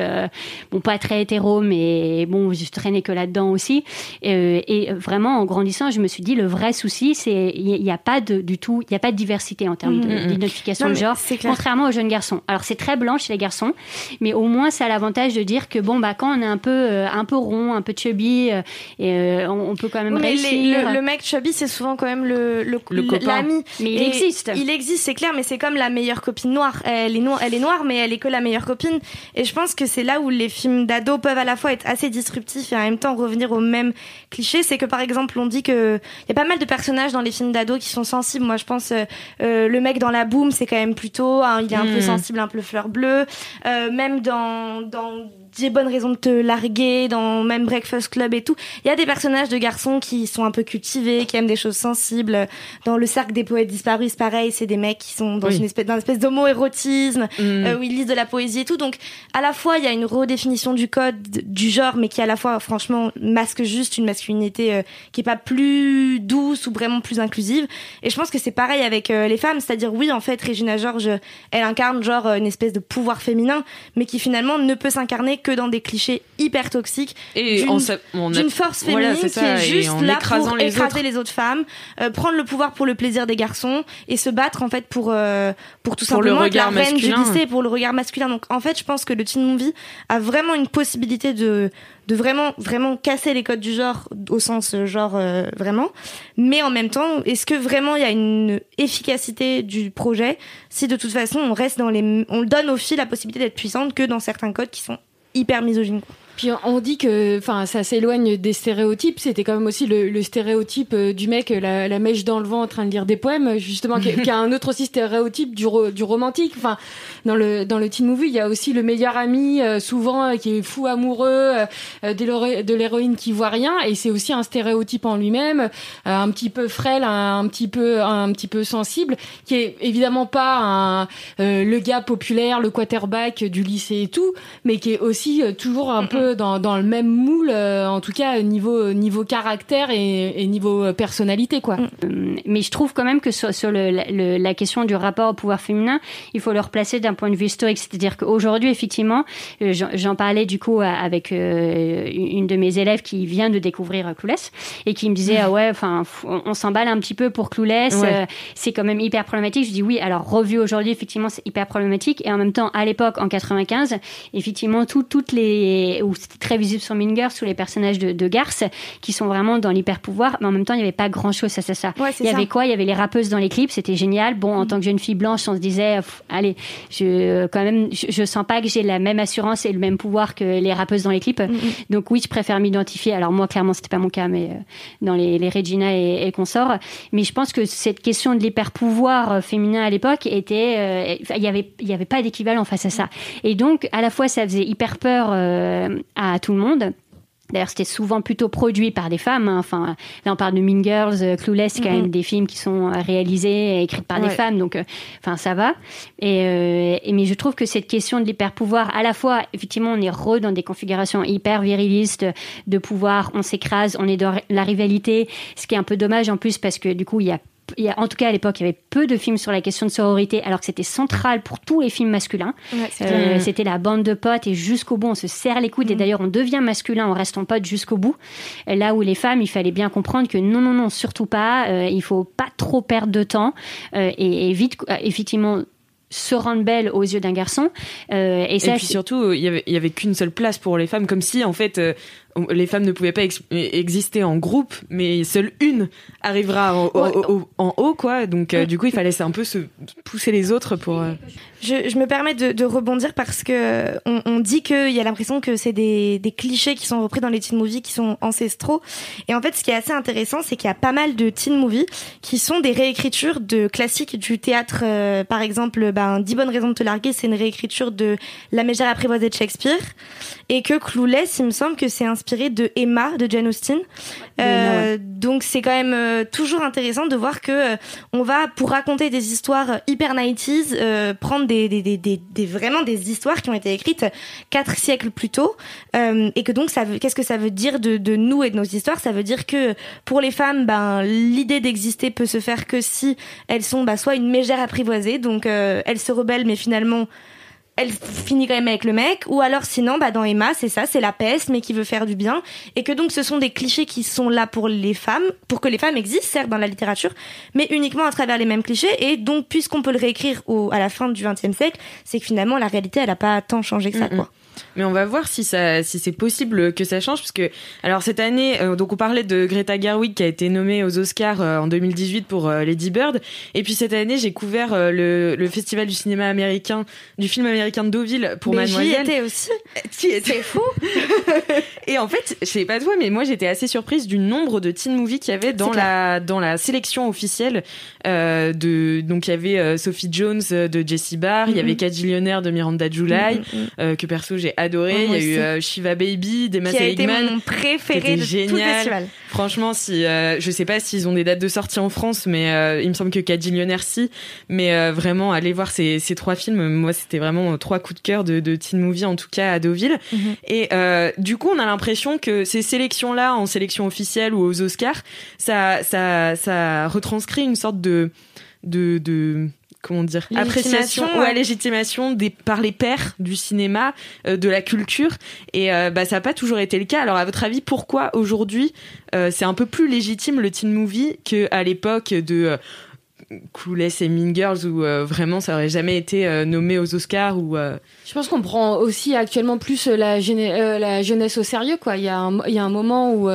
bon, pas très hétéro, mais bon, je traînais que là-dedans aussi. Et vraiment, en grandissant, je me suis dit, le vrai souci, c'est il n'y a pas de, du tout, il n'y a pas de diversité en termes Mhm. d'identification de genre, contrairement aux jeunes garçons. Alors, c'est très blanc chez les garçons, mais au moins, ça a l'avantage de dire que bon, bah, quand on est un peu, un peu rond, un peu chubby, euh, et, euh, on, on peut quand même Oui, mais les- réussir. le, le mec chubby, c'est souvent quand même le, le, Le copain. l'ami. Mais il Et existe. Il existe, c'est clair, mais c'est comme la meilleure copine noire. Elle est, noire. elle est noire, mais elle est que la meilleure copine. Et je pense que c'est là où les films d'ado peuvent à la fois être assez disruptifs et en même temps revenir au même cliché. C'est que par exemple, on dit que il y a pas mal de personnages dans les films d'ado qui sont sensibles. Moi, je pense euh, euh, le mec dans la boom, c'est quand même plutôt, hein, il est un peu Mm. sensible, un peu fleur bleue. Euh, même dans dans des bonnes raisons de te larguer, dans même Breakfast Club et tout. Il y a des personnages de garçons qui sont un peu cultivés, qui aiment des choses sensibles. Dans le cercle des poètes disparus, c'est pareil, c'est des mecs qui sont dans Oui. une espèce, dans une espèce d'homo-érotisme, Mm. euh, où ils lisent de la poésie et tout. Donc, à la fois, il y a une redéfinition du code, du genre, mais qui à la fois, franchement, masque juste une masculinité euh, qui est pas plus douce ou vraiment plus inclusive. Et je pense que c'est pareil avec euh, les femmes, c'est-à-dire, oui, en fait, Regina George, elle incarne genre une espèce de pouvoir féminin, mais qui finalement ne peut s'incarner que dans des clichés hyper toxiques Et d'une force voilà, féminine c'est qui ça, est et juste là pour les écraser autres. les autres femmes, euh, prendre le pouvoir pour le plaisir des garçons et se battre en fait pour euh, pour tout Pour le simplement être la regard reine du masculin. lycée, pour le regard masculin. Donc en fait, je pense que le teen movie a vraiment une possibilité de de vraiment vraiment casser les codes du genre au sens euh, genre euh, vraiment mais en même temps est-ce que vraiment il y a une efficacité du projet si de toute façon on reste dans les on donne aux filles la possibilité d'être puissantes que dans certains codes qui sont hyper misogynes quoi. Puis on dit que, enfin, ça s'éloigne des stéréotypes. C'était quand même aussi le, le stéréotype euh, du mec, la, la mèche dans le vent en train de lire des poèmes, justement, qui, qui a un autre aussi stéréotype du, ro- du romantique. Enfin, dans le dans le teen movie, il y a aussi le meilleur ami, euh, souvent euh, qui est fou amoureux euh, de l'héro- de l'héroïne qui voit rien, et c'est aussi un stéréotype en lui-même, euh, un petit peu frêle, un, un petit peu un petit peu sensible, qui est évidemment pas un, euh, le gars populaire, le quarterback du lycée et tout, mais qui est aussi toujours un peu dans, dans le même moule, euh, en tout cas niveau niveau caractère et, et niveau euh, personnalité quoi. Euh, Mais je trouve quand même que sur, sur le, le- la question du rapport au pouvoir féminin, il faut le replacer d'un point de vue historique. C'est-à-dire qu'aujourd'hui, effectivement, euh, j'en parlais du coup à- avec euh, une de mes élèves qui vient de découvrir euh, Clueless et qui me disait ah ouais, enfin, on, s'emballe un petit peu pour Ouais. euh, c'est quand même hyper problématique. Je dis oui, alors revu aujourd'hui, effectivement, c'est hyper problématique. Et en même temps, à l'époque, en 95, effectivement, tout, toutes les, ou c'était très visible sur Mean Girls, tous les personnages de, de Garth qui sont vraiment dans l'hyper pouvoir, mais en même temps, il n'y avait pas grand chose à ça. Ouais, il y ça. avait quoi? Il y avait les rappeuses dans les clips, c'était génial. Bon, en tant que jeune fille blanche, on se disait, allez, je, quand même, je, je sens pas que j'ai la même assurance et le même pouvoir que les rappeuses dans les clips. Donc oui, je préfère m'identifier. Alors moi, clairement, c'était pas mon cas, mais euh, dans les, les Regina et, et consorts. Mais je pense que cette question de l'hyper pouvoir euh, féminin à l'époque était, euh, il y avait, il y avait pas d'équivalent face à ça. Et donc, à la fois, ça faisait hyper peur euh, à tout le monde. D'ailleurs, c'était souvent plutôt produit par des femmes. hein. Enfin, là, on parle de Mean Girls, euh, Clueless, c'est quand même des films qui sont euh, réalisés et écrits par des femmes. Donc, euh, enfin, ça va. Et, euh, et- mais je trouve que cette question de l'hyper-pouvoir, à la fois, effectivement, on est re dans des configurations hyper virilistes de pouvoir, on s'écrase, on est dans la rivalité. Ce qui est un peu dommage en plus parce que du coup, il y a il y a- en tout cas à l'époque, il y avait peu de films sur la question de sororité, alors que c'était central pour tous les films masculins. Ouais, Euh, c'était la bande de potes et jusqu'au bout, on se serre les coudes. Et d'ailleurs, on devient masculin en restant potes jusqu'au bout. Et Là où les femmes, il fallait bien comprendre que non, non, non, surtout pas. Euh, il faut pas trop perdre de temps euh, et, et vite, euh, effectivement, se rendre belle aux yeux d'un garçon. Euh, et puis surtout, il y avait, il y avait qu'une seule place pour les femmes, comme si en fait euh, les femmes ne pouvaient pas ex- exister en groupe, mais seule une arrivera en, au- au- en haut, quoi. Donc euh, du coup, il fallait un peu se pousser les autres pour. euh, Je, je me permets de, de rebondir parce que on, on dit qu'il y a l'impression que c'est des, des clichés qui sont repris dans les teen movies qui sont ancestraux. Et en fait, ce qui est assez intéressant, c'est qu'il y a pas mal de teen movies qui sont des réécritures de classiques du théâtre. Euh, par exemple, ben, 10 bonnes raisons de te larguer, c'est une réécriture de La mégère apprivoisée de Shakespeare. Et que Clueless, il me semble que c'est inspiré de Emma de Jane Austen. Euh, donc c'est quand même euh, toujours intéressant de voir que euh, on va pour raconter des histoires hyper 90s euh, prendre des, des, des, des, des- vraiment des histoires qui ont été écrites quatre siècles plus tôt. Euh, et que donc ça qu'est-ce que ça veut dire de, de nous et de nos histoires? Ça veut dire que pour les femmes ben l'idée d'exister peut se faire que si elles sont bah, soit une mégère apprivoisée donc euh, elles se rebellent mais finalement elle finit quand même avec le mec, ou alors sinon, bah dans Emma, c'est ça, c'est la peste, mais qui veut faire du bien, et que donc ce sont des clichés qui sont là pour les femmes, pour que les femmes existent, certes, dans la littérature, mais uniquement à travers les mêmes clichés, et donc puisqu'on peut le réécrire au, à la fin du XXe siècle, c'est que finalement la réalité, elle a pas tant changé que ça, Mm, mm. quoi. Mais on va voir si ça, si c'est possible que ça change, parce que alors cette année, euh, donc on parlait de Greta Gerwig qui a été nommée aux Oscars euh, en 2018 pour euh, Lady Bird, et puis cette année j'ai couvert le, le festival du cinéma américain, du film américain de Deauville pour mais j'y Mademoiselle. étais aussi. C'est fou. et en fait, je sais pas toi, mais moi j'étais assez surprise du nombre de teen movies qu'il y avait dans la dans la sélection officielle de donc il y avait Sophie Jones de Jessie Barr, il y avait Cajillionaire de Miranda July, Mhm, mhm. euh, que perso j'ai adoré. Ouais, il y a eu euh, Shiva Baby d'Emma Qui a été mon préféré de tout le génial. festival. Franchement, si euh, je sais pas s'ils ont des dates de sortie en France, mais euh, il me semble que Cajillionaire si. Mais euh, vraiment, allez voir ces, ces trois films. Moi, c'était vraiment trois coups de cœur de, de teen movie en tout cas à Deauville. Mhm. Et du coup, on a l'impression que ces sélections-là, en sélection officielle ou aux Oscars, ça, ça, ça retranscrit une sorte de, de, de comment dire, appréciation ou ouais. légitimation des, par les pairs du cinéma, euh, de la culture. Et euh, bah, ça n'a pas toujours été le cas. Alors, à votre avis, pourquoi aujourd'hui euh, c'est un peu plus légitime le teen movie qu'à l'époque de Clueless et Mean Girls où euh, vraiment ça aurait jamais été euh, nommé aux Oscars ou euh, Je pense qu'on prend aussi actuellement plus la, jeune- la jeunesse au sérieux, quoi. Il y a un, il y a un moment où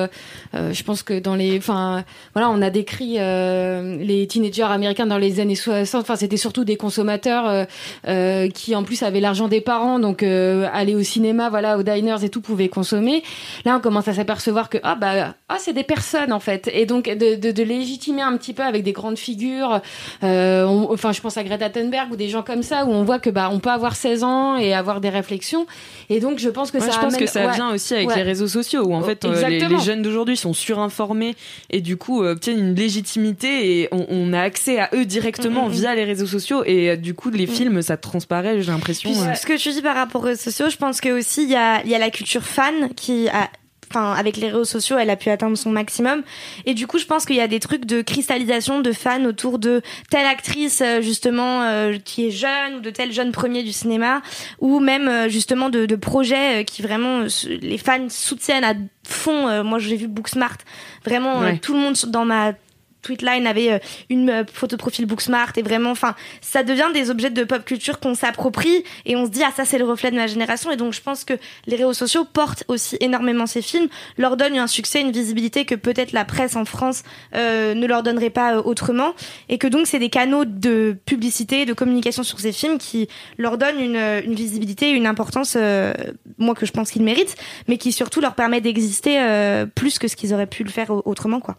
je pense que dans les, enfin, voilà, on a décrit euh, les teenagers américains dans les années 60. Enfin, c'était surtout des consommateurs euh, euh, qui, en plus, avaient l'argent des parents, donc euh, aller au cinéma, voilà, aux diners et tout, pouvaient consommer. Là, on commence à s'apercevoir que ah bah ah c'est des personnes en fait, et donc de, de, de légitimer un petit peu avec des grandes figures. euh, on- enfin, je pense à Greta Thunberg ou des gens comme ça où on voit que bah on peut avoir 16 ans et avoir des réflexions. Et donc, je pense que Ouais, ça je pense amène- que ça ouais, vient aussi avec ouais. les réseaux sociaux où en Oh, fait euh, les, les jeunes d'aujourd'hui sont surinformés et du coup euh, obtiennent une légitimité et on, on a accès à eux directement Mm, mm, mm. via les réseaux sociaux. Et euh, du coup les films ça transparaît j'ai l'impression euh, ce que tu dis par rapport aux réseaux sociaux, je pense que aussi il y a, il y a la culture fan qui a Enfin, avec les réseaux sociaux, elle a pu atteindre son maximum. Et du coup, je pense qu'il y a des trucs de cristallisation de fans autour de telle actrice, euh, justement, euh, qui est jeune, ou de tel jeune premier du cinéma, ou même, euh, justement, de, de projets euh, qui vraiment, les fans soutiennent à fond. Moi, j'ai vu Booksmart. Vraiment, Ouais. tout le monde dans ma Tweetline avait euh, une euh, photo de profil Booksmart et vraiment, enfin, ça devient des objets de pop culture qu'on s'approprie et on se dit ah ça c'est le reflet de ma génération et donc je pense que les réseaux sociaux portent aussi énormément ces films, leur donnent un succès, une visibilité que peut-être la presse en France euh, ne leur donnerait pas euh, autrement et que donc c'est des canaux de publicité, de communication sur ces films qui leur donnent une, une visibilité, une importance, euh, moi que je pense qu'ils méritent, mais qui surtout leur permet d'exister euh, plus que ce qu'ils auraient pu le faire au- autrement quoi.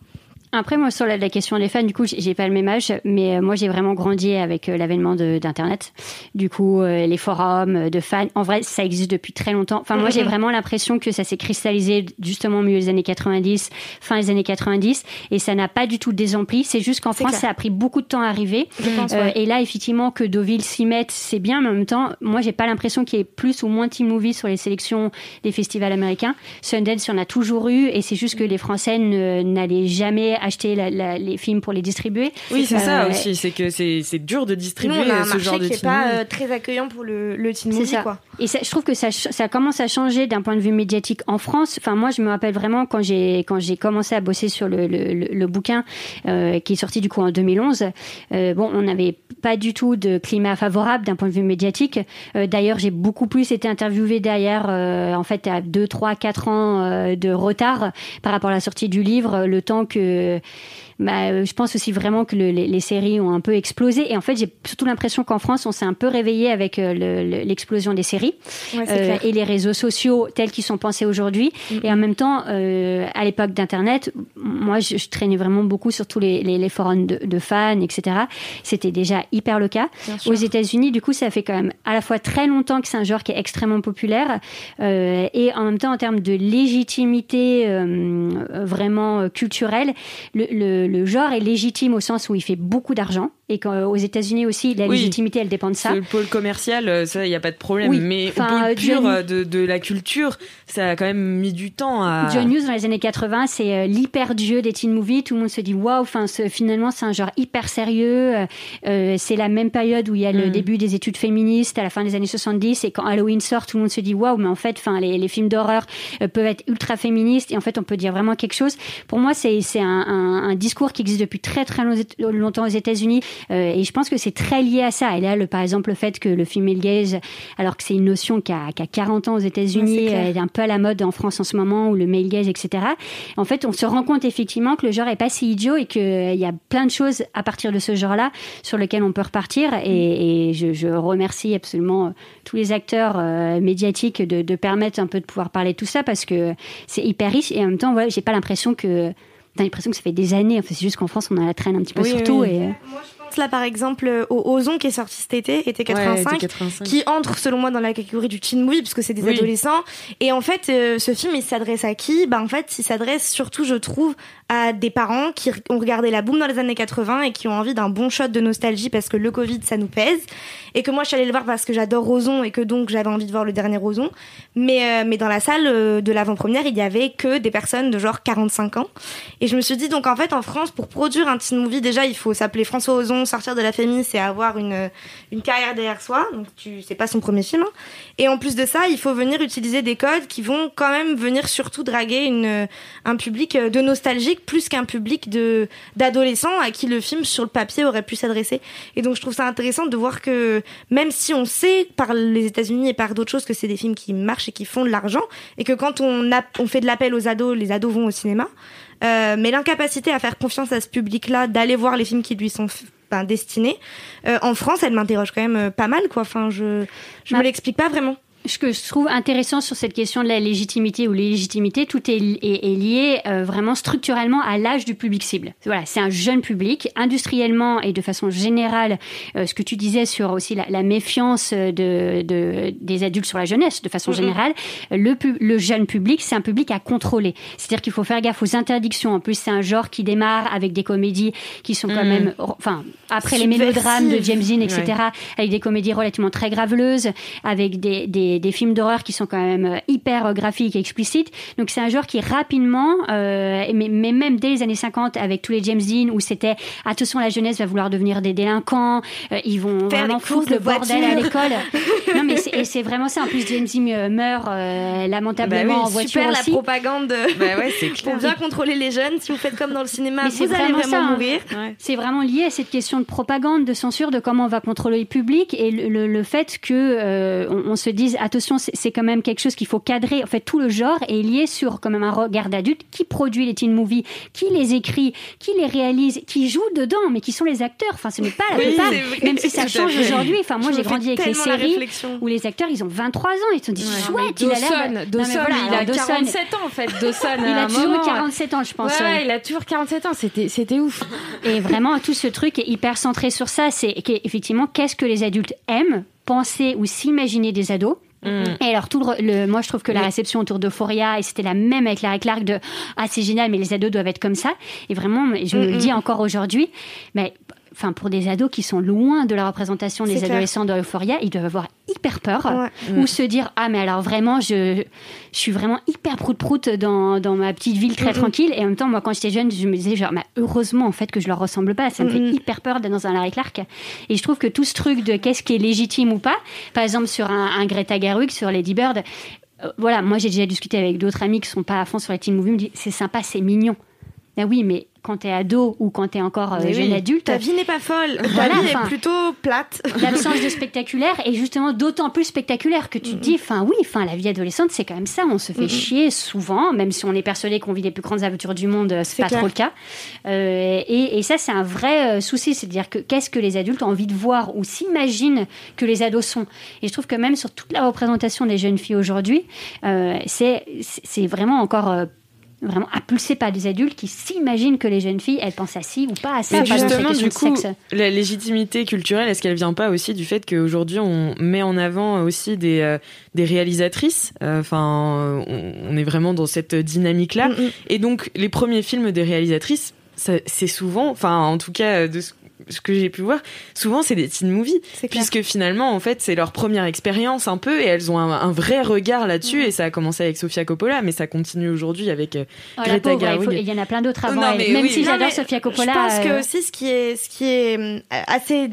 Après, moi, sur la, la question des fans, du coup, j'ai pas le même âge, mais euh, moi, j'ai vraiment grandi avec euh, l'avènement de- d'Internet. Du coup, euh, les forums de fans, en vrai, ça existe depuis très longtemps. Enfin, moi, j'ai Mhm. vraiment l'impression que ça s'est cristallisé justement au milieu des années 90, fin des années 90, et ça n'a pas du tout désempli. C'est juste qu'en France, clair. ça a pris beaucoup de temps à arriver. Je pense, Euh, et là, effectivement, que Deauville s'y mette, c'est bien, mais en même temps, moi, j'ai pas l'impression qu'il y ait plus ou moins Teen Movie sur les sélections des festivals américains. Sundance, il y en a toujours eu, et c'est juste que les Français n'allaient jamais acheter la- la- les films pour les distribuer. Oui, c'est ça Euh, aussi, c'est que c'est dur de Nous, distribuer on a un ce marché genre de qui est teen pas euh, très accueillant pour le, le teen movie, ça. quoi. Et ça, je trouve que ça, commence à changer d'un point de vue médiatique en France. Enfin, moi, je me rappelle vraiment quand j'ai quand j'ai commencé à bosser sur le, le, le- le bouquin euh, qui est sorti du coup en 2011. euh, bon, on n'avait pas du tout de climat favorable d'un point de vue médiatique. Euh, D'ailleurs, j'ai beaucoup plus été interviewée derrière, euh, en fait, à 2, 3, 4 ans euh, de retard par rapport à la sortie du livre, le temps que bah, euh, je pense aussi vraiment que le- les, les séries ont un peu explosé. Et en fait, j'ai surtout l'impression qu'en France, on s'est un peu réveillé avec euh, le- le- l'explosion des séries Ouais, et les réseaux sociaux tels qu'ils sont pensés aujourd'hui. Et en même temps, euh, à l'époque d'Internet, moi, je, je traînais vraiment beaucoup sur tous les, les, les forums de, de fans, etc. C'était déjà hyper le cas. Aux États-Unis, du coup, ça fait quand même à la fois très longtemps que c'est un genre qui est extrêmement populaire euh, et en même temps, en termes de légitimité euh, vraiment euh, culturelle, le, le, le genre est légitime au sens où il fait beaucoup d'argent et qu'aux États-Unis aussi, la Oui. légitimité, elle dépend de ça. Le pôle commercial, euh, ça, il n'y a pas de problème. Oui. Mais au pôle pur John- euh, de, de la culture, ça a quand même mis du temps à. John Hughes dans les années 80, c'est euh, l'hyper dieu des teen movies. Tout le monde se dit waouh, enfin ce- finalement c'est un genre hyper sérieux. Euh, euh, c'est la même période où il y a le Mm. début des études féministes à la fin des années 70 et quand Halloween sort, tout le monde se dit waouh, mais en fait, enfin les, les films d'horreur euh, peuvent être ultra féministes et en fait on peut dire vraiment quelque chose. Pour moi, c'est un, un, un discours qui existe depuis très très long- longtemps aux États-Unis euh, et je pense que c'est très lié à ça. Et là, le, par exemple, le fait que le female gaze, alors que c'est une notion qui a, qui a 40 ans aux États-Unis, euh, est un peu à la mode en France en ce moment, ou le male gaze, etc. En fait, on se rend compte effectivement que le genre est pas si idiot et qu'il y a plein de choses à partir de ce genre-là sur lesquelles on peut repartir. Et, et je, je remercie absolument euh, tous les acteurs euh, médiatiques de, de permettre un peu de pouvoir parler de tout ça parce que c'est hyper riche et en même temps, voilà, j'ai pas l'impression que T'as l'impression que ça fait des années, enfin, c'est juste qu'en France on a la traîne un petit peu Oui, sur oui, tout. oui. Là, par exemple, au Ozon qui est sorti cet été, été 85, Ouais, été 85. qui entre selon moi dans la catégorie du teen movie, parce que c'est des Oui. adolescents. Et en fait, euh, ce film, il s'adresse à qui? Bah en fait, il s'adresse surtout, je trouve, à des parents qui ont regardé la boom dans les années 80 et qui ont envie d'un bon shot de nostalgie parce que le Covid, ça nous pèse. Et que moi, je suis allée le voir parce que j'adore Ozon et que donc j'avais envie de voir le dernier Ozon. Mais, euh, mais dans la salle euh, de l'avant-première, il y avait que des personnes de genre 45 ans. Et je me suis dit, donc en fait, en France, pour produire un teen movie, déjà, il faut s'appeler François Ozon, sortir de la famille, c'est avoir une, une carrière derrière soi. Donc, tu, c'est pas son premier film. hein. Et en plus de ça, il faut venir utiliser des codes qui vont quand même venir surtout draguer une, un public euh, de nostalgique plus qu'un public de, d'adolescents à qui le film sur le papier aurait pu s'adresser. Et donc, je trouve ça intéressant de voir que même si on sait par les États-Unis et par d'autres choses que c'est des films qui marchent et qui font de l'argent, et que quand on, a, on fait de l'appel aux ados, les ados vont au cinéma, euh, mais l'incapacité à faire confiance à ce public-là, d'aller voir les films qui lui sont ben, destinés, euh, en France, elle m'interroge quand même euh, pas mal, quoi. Enfin, je, je me Bah, l'explique pas vraiment. Ce que je trouve intéressant sur cette question de la légitimité ou l'illégitimité, tout est, est, est lié euh, vraiment structurellement à l'âge du public cible. Voilà, c'est un jeune public, industriellement et de façon générale, euh, ce que tu disais sur aussi la, la méfiance de, de, des adultes sur la jeunesse, de façon générale, le, jeune public, c'est un public à contrôler. C'est-à-dire qu'il faut faire gaffe aux interdictions. En plus, c'est un genre qui démarre avec des comédies qui sont quand Mhm. même, enfin, après les mélodrames de James Dean, etc., Ouais. avec des comédies relativement très graveleuses, avec des, des, des films d'horreur qui sont quand même euh, hyper euh, graphiques et explicites. Donc c'est un genre qui rapidement, euh, mais, mais même dès les années 50, avec tous les James Dean, où c'était attention la jeunesse va vouloir devenir des délinquants, euh, ils vont Faire vraiment foutre le de bordel à l'école. non mais c'est, et c'est vraiment ça. En plus James Dean meurt euh, lamentablement Bah oui, en voiture super aussi. la propagande Bah ouais, c'est pour bien contrôler les jeunes. Si vous faites comme dans le cinéma, Mais vous allez vraiment vraiment ça, hein. mourir. C'est vraiment lié à cette question de propagande, de censure, de comment on va contrôler le public et le, le- le fait que euh, on, on se dise attention, c'est quand même quelque chose qu'il faut cadrer. En fait, tout le genre est lié sur quand même un regard d'adulte qui produit les teen movies, qui les écrit, qui les réalise, qui joue dedans, mais qui sont les acteurs. Enfin, ce n'est pas la Oui, plupart, même si ça change aujourd'hui. Enfin, moi, j'ai grandi avec les séries où les acteurs, ils ont 23 ans. Ils se sont dit, Ouais, chouette, il a l'air. Dawson, voilà, il a alors, Dawson- 47 ans en fait. Dawson, Il a toujours moment, 47 ans, je pense. Ouais, ouais. ouais, il a toujours 47 ans. C'était, c'était ouf. Et vraiment, tout ce truc est hyper centré sur ça. C'est qu'effectivement, qu'est-ce que les adultes aiment penser ou s'imaginer des ados Et alors, tout le, le- moi, je trouve que la réception autour d'Euphoria, et c'était la même avec Larry Clark, de Ah, c'est génial, mais les ados doivent être comme ça. Et vraiment, je me le Mm, dis mm. encore aujourd'hui, mais enfin, pour des ados qui sont loin de la représentation des adolescents dans Euphoria, ils doivent avoir hyper peur Ouais. ou Mm. se dire Ah, mais alors vraiment, je, je suis vraiment hyper prout-prout dans, dans ma petite ville très Mm, mm. tranquille. Et en même temps, moi, quand j'étais jeune, je me disais genre, mais heureusement, en fait, que je leur ressemble pas. Ça me Mm, fait mm. hyper peur d'être dans un Larry Clark. Et je trouve que tout ce truc de qu'est-ce qui est légitime ou pas, par exemple, sur un, un Greta Gerwig, sur Lady Bird, euh, voilà, moi, j'ai déjà discuté avec d'autres amis qui sont pas à fond sur les teen movies, me disent, c'est sympa, c'est mignon. Ben oui, mais quand t'es ado ou quand t'es encore euh, jeune oui. adulte, Ta vie n'est pas folle. Voilà, Ta vie est plutôt plate. l'absence de spectaculaire est justement d'autant plus spectaculaire que tu te dis, enfin oui, enfin la vie adolescente c'est quand même ça, on se fait Mm-mm. chier souvent, même si on est persuadé qu'on vit les plus grandes aventures du monde, c'est C'est pas clair. trop le cas. Euh, et, et ça c'est un vrai euh, souci, c'est-à-dire que qu'est-ce que les adultes ont envie de voir ou s'imaginent que les ados sont. Et je trouve que même sur toute la représentation des jeunes filles aujourd'hui, euh, c'est c'est vraiment encore euh, vraiment impulsé par des adultes qui s'imaginent que les jeunes filles elles pensent à ci ou pas à ça. Justement, du de coup, sexe. la légitimité culturelle, est-ce qu'elle vient pas aussi du fait qu'aujourd'hui on met en avant aussi des, euh, des réalisatrices euh, Enfin, on, on est vraiment dans cette dynamique-là. Mm, Et donc, les premiers films des réalisatrices, c'est souvent, enfin, en tout cas, de ce ce que j'ai pu voir, souvent c'est des teen movies, puisque finalement en fait c'est leur première expérience un peu et elles ont un, un vrai regard là-dessus et ça a commencé avec Sofia Coppola mais ça continue aujourd'hui avec euh, Oh, Greta Gerwig. il y en a plein d'autres avant non, mais Même oui. si j'adore Sofia Coppola. Je pense euh, que aussi ce qui est, ce qui est hum, assez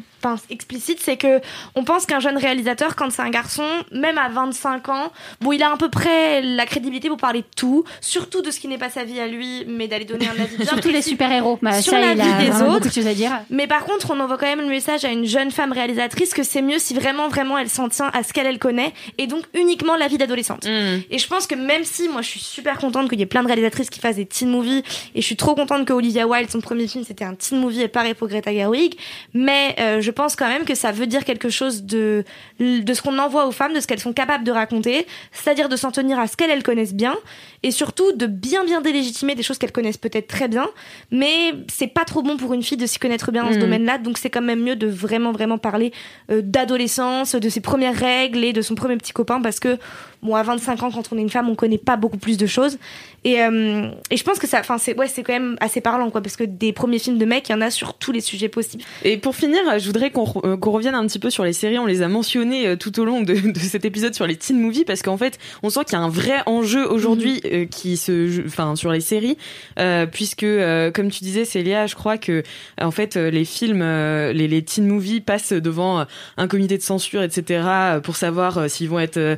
explicite, c'est que on pense qu'un jeune réalisateur, quand c'est un garçon, même à 25 ans, bon, il a à peu près la crédibilité pour parler de tout, surtout de ce qui n'est pas sa vie à lui, mais d'aller donner un avis bien Surtout les précis super-héros. Bah, sur ça, la il a vie des autres. de choses à dire. Mais par contre, on envoie quand même le message à une jeune femme réalisatrice que c'est mieux si vraiment, vraiment elle s'en tient à ce qu'elle elle connaît et donc uniquement la vie d'adolescente. Mm. Et je pense que même si moi je suis super contente qu'il y ait plein de réalisatrices qui fassent des teen movies et je suis trop contente que Olivia Wilde, son premier film, c'était un teen movie et pareil pour Greta Gerwig, mais euh, je pense quand même que ça veut dire quelque chose de, de ce qu'on envoie aux femmes, de ce qu'elles sont capables de raconter, c'est-à-dire de s'en tenir à ce qu'elles elles connaissent bien et surtout de bien bien délégitimer des choses qu'elles connaissent peut-être très bien, mais c'est pas trop bon pour une fille de s'y connaître bien dans ce Mhm. domaine-là, donc c'est quand même mieux de vraiment vraiment parler euh, d'adolescence, de ses premières règles et de son premier petit copain parce que bon à 25 ans quand on est une femme on connaît pas beaucoup plus de choses et, euh, et je pense que ça enfin c'est ouais c'est quand même assez parlant quoi parce que des premiers films de mecs il y en a sur tous les sujets possibles. Et pour finir, je voudrais qu'on re- euh, revienne un petit peu sur les séries. On les a mentionnées euh, tout au long de, de cet épisode sur les teen movies parce qu'en fait, on sent qu'il y a un vrai enjeu aujourd'hui euh, qui se, enfin, sur les séries, euh, puisque comme tu disais, Célia, je crois que en fait, les films, les, les teen movies passent devant un comité de censure, etc., pour savoir s'ils vont être euh,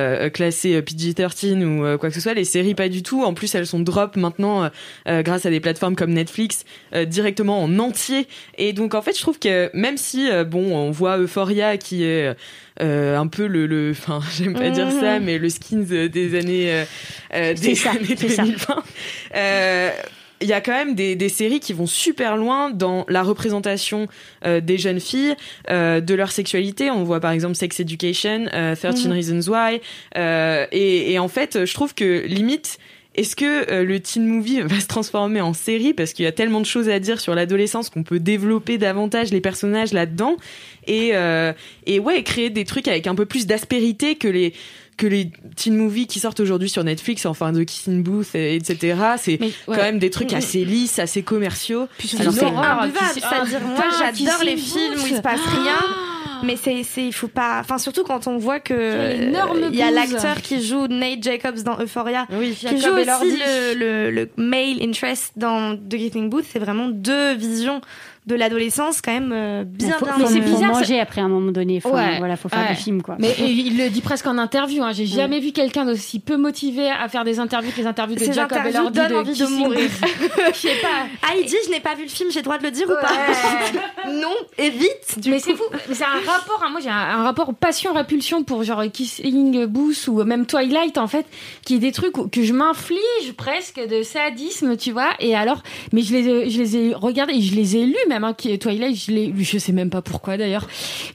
euh, classés euh, PG-13 ou euh, quoi que ce soit. Les séries, pas du tout. En plus, elles sont drop maintenant euh, grâce à des plateformes comme Netflix directement en entier. Et donc, en fait, je trouve que même si, bon, on voit Euphoria qui est un peu le, le, enfin, j'aime pas dire ça, mais le skins des années, des ça, années c'est ça. 2020. Il y a quand même des, des séries qui vont super loin dans la représentation euh, des jeunes filles, euh, de leur sexualité. On voit par exemple Sex Education, euh, 13 Mhm. Reasons Why. Euh, et, et en fait, je trouve que limite, est-ce que euh, le teen movie va se transformer en série? Parce qu'il y a tellement de choses à dire sur l'adolescence qu'on peut développer davantage les personnages là-dedans et euh, et ouais créer des trucs avec un peu plus d'aspérité que les que les teen movies qui sortent aujourd'hui sur Netflix, enfin de Kissing Booth, et- etc. C'est quand même des trucs assez lisses, assez commerciaux. C'est Alors, c'est- c'est-à-dire moi putain, j'adore les films où il se passe rien. Mais c'est, c'est, il faut pas. Enfin, surtout quand on voit que euh, il y a bouse. l'acteur qui joue Nate Jacobs dans Euphoria, qui Jacob joue aussi le, le, le male interest dans The Kissing Booth. C'est vraiment deux visions de l'adolescence quand même euh, bien faut, bien. faut, euh, faut manger après à un moment donné. Faut, Ouais, voilà, faut faire ouais. des films quoi. Mais et il le dit presque en interview. Hein. J'ai jamais vu quelqu'un d'aussi peu motivé à faire des interviews que les interviews de Ces Jacob interviews Elordi donnent de envie de mourir. Je sais pas. Ah, il dit je n'ai pas vu le film, j'ai le droit de le dire ou pas Non, évite. Du mais c'est fou. Mais C'est un rapport. hein, moi, j'ai un, un rapport passion-répulsion pour genre Kissing Booth ou même Twilight en fait, qui est des trucs que je m'inflige presque de sadisme, tu vois. Et alors, mais je les, ai- je les ai regardés, et je les ai lus même. Hein, qui- Twilight, je l'ai. Je sais même pas pourquoi d'ailleurs.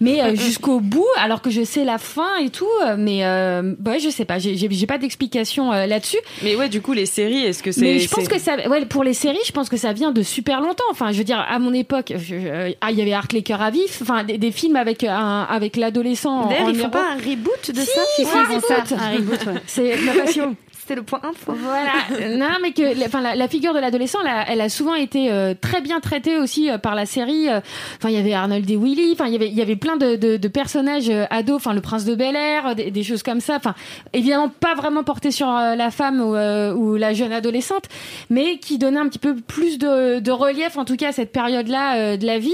Mais euh, jusqu'au bout, alors que je sais la fin et tout. euh, Mais euh, ouais, je sais pas. J'ai- J'ai pas d'explication euh, là-dessus. Mais ouais, du coup, les séries, est-ce que c'est. Mais je pense que ça, ouais, pour les séries, je pense que ça vient de super longtemps. Enfin, je veux dire, à mon époque, je- ah, il y avait Art les cœurs à vif, enfin, des, des films avec un, avec l'adolescent. en- D'ailleurs, ils font pas un reboot de Si, ça ils font Ouais, un ils font reboot. ça. Un reboot, ouais. C'est ma passion. C'était le point info. Voilà. Non, mais que, la- enfin, la, la figure de l'adolescent, elle, a- elle a souvent été euh, très bien traitée aussi euh, par la série. Euh, Enfin, il y avait Arnold et Willy. Enfin, il y avait, il y avait plein de, de, de personnages euh, ados. Enfin, le prince de Bel Air, des, des choses comme ça. Enfin, évidemment pas vraiment porté sur euh, la femme ou, euh, ou la jeune adolescente, mais qui donnait un petit peu plus de, de relief, en tout cas à cette période-là euh, de la vie.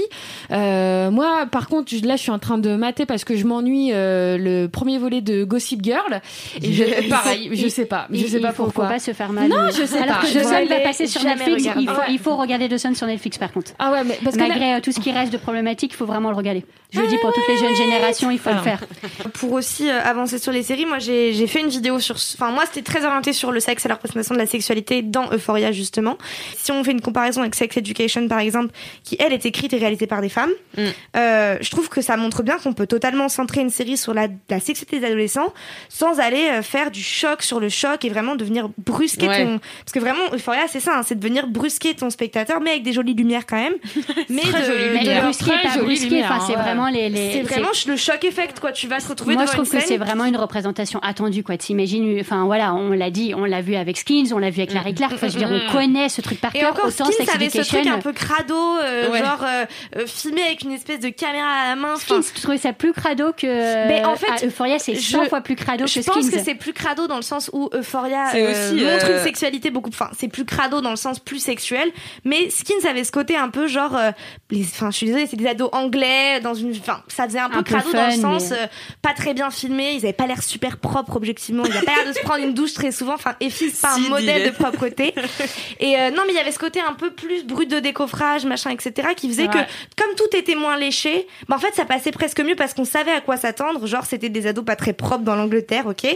Euh, moi, par contre, je- là, je suis en train de mater parce que je m'ennuie euh, le premier volet de Gossip Girl. Et je, pareil, je sais pas, je Il- sais pas faut, pourquoi. faut pas se faire mal. Non, je sais Alors pas. que Je The Sun va passer sur Netflix. Il faut, Ouais. il faut regarder The Sun sur Netflix par contre. Ah ouais, mais parce que Malgré euh, tout ce qui reste de problématique, il faut vraiment le regarder. Je le dis pour toutes les jeunes générations, il faut le faire. Pour aussi euh, avancer sur les séries, moi j'ai fait une vidéo sur. Enfin, moi c'était très orienté sur le sexe et la représentation de la sexualité dans Euphoria justement. Si on fait une comparaison avec Sex Education par exemple, qui elle est écrite et réalisée par des femmes, euh, je trouve que ça montre bien qu'on peut totalement centrer une série sur la, la sexualité des adolescents sans aller euh, faire du choc sur le choc et vraiment devenir brusquer Ouais. ton. Parce que vraiment, Euphoria c'est ça, hein, c'est de venir brusquer ton spectateur, mais avec des jolies lumières quand même. mais Très de, jolies de- brusquer, Très pas jolie brusquer, lumière, enfin, c'est hein, vraiment les. les- C'est vraiment le choc effect quoi. Tu vas te retrouver Moi, devant je trouve une que c'est vraiment une représentation attendue, quoi. T'imagines, enfin voilà, on l'a dit, on l'a vu avec Skins, on l'a vu avec Larry Clark. Enfin, je veux dire, on connaît ce truc par Et cœur. encore, Autant Skins avait ce truc un peu crado, euh, Ouais. genre euh, euh, filmé avec une espèce de caméra à la main. Skins, tu trouvais ça plus crado que. Mais en fait, Euphoria, c'est 100 je- fois plus crado je que pense Skins. que c'est plus crado dans le sens où Euphoria C'est euh, aussi, montre euh, une sexualité beaucoup. Enfin, c'est plus crado dans le sens plus sexuel. Mais Skins avait ce côté un peu genre. euh, Enfin, je suis désolée, c'est des ados anglais dans une. Enfin, ça faisait un peu Un peu crado dans le sens mais- euh, pas très bien filmé. Ils avaient pas l'air super propres objectivement. Ils avaient pas l'air de se prendre une douche très souvent. Enfin, Effie c'est pas Si, un modèle de propreté. Et euh, non, mais il y avait ce côté un peu plus brut de décoffrage, machin, etc., qui faisait que comme tout était moins léché, bah en fait ça passait presque mieux parce qu'on savait à quoi s'attendre. Genre c'était des ados pas très propres dans l'Angleterre, ok?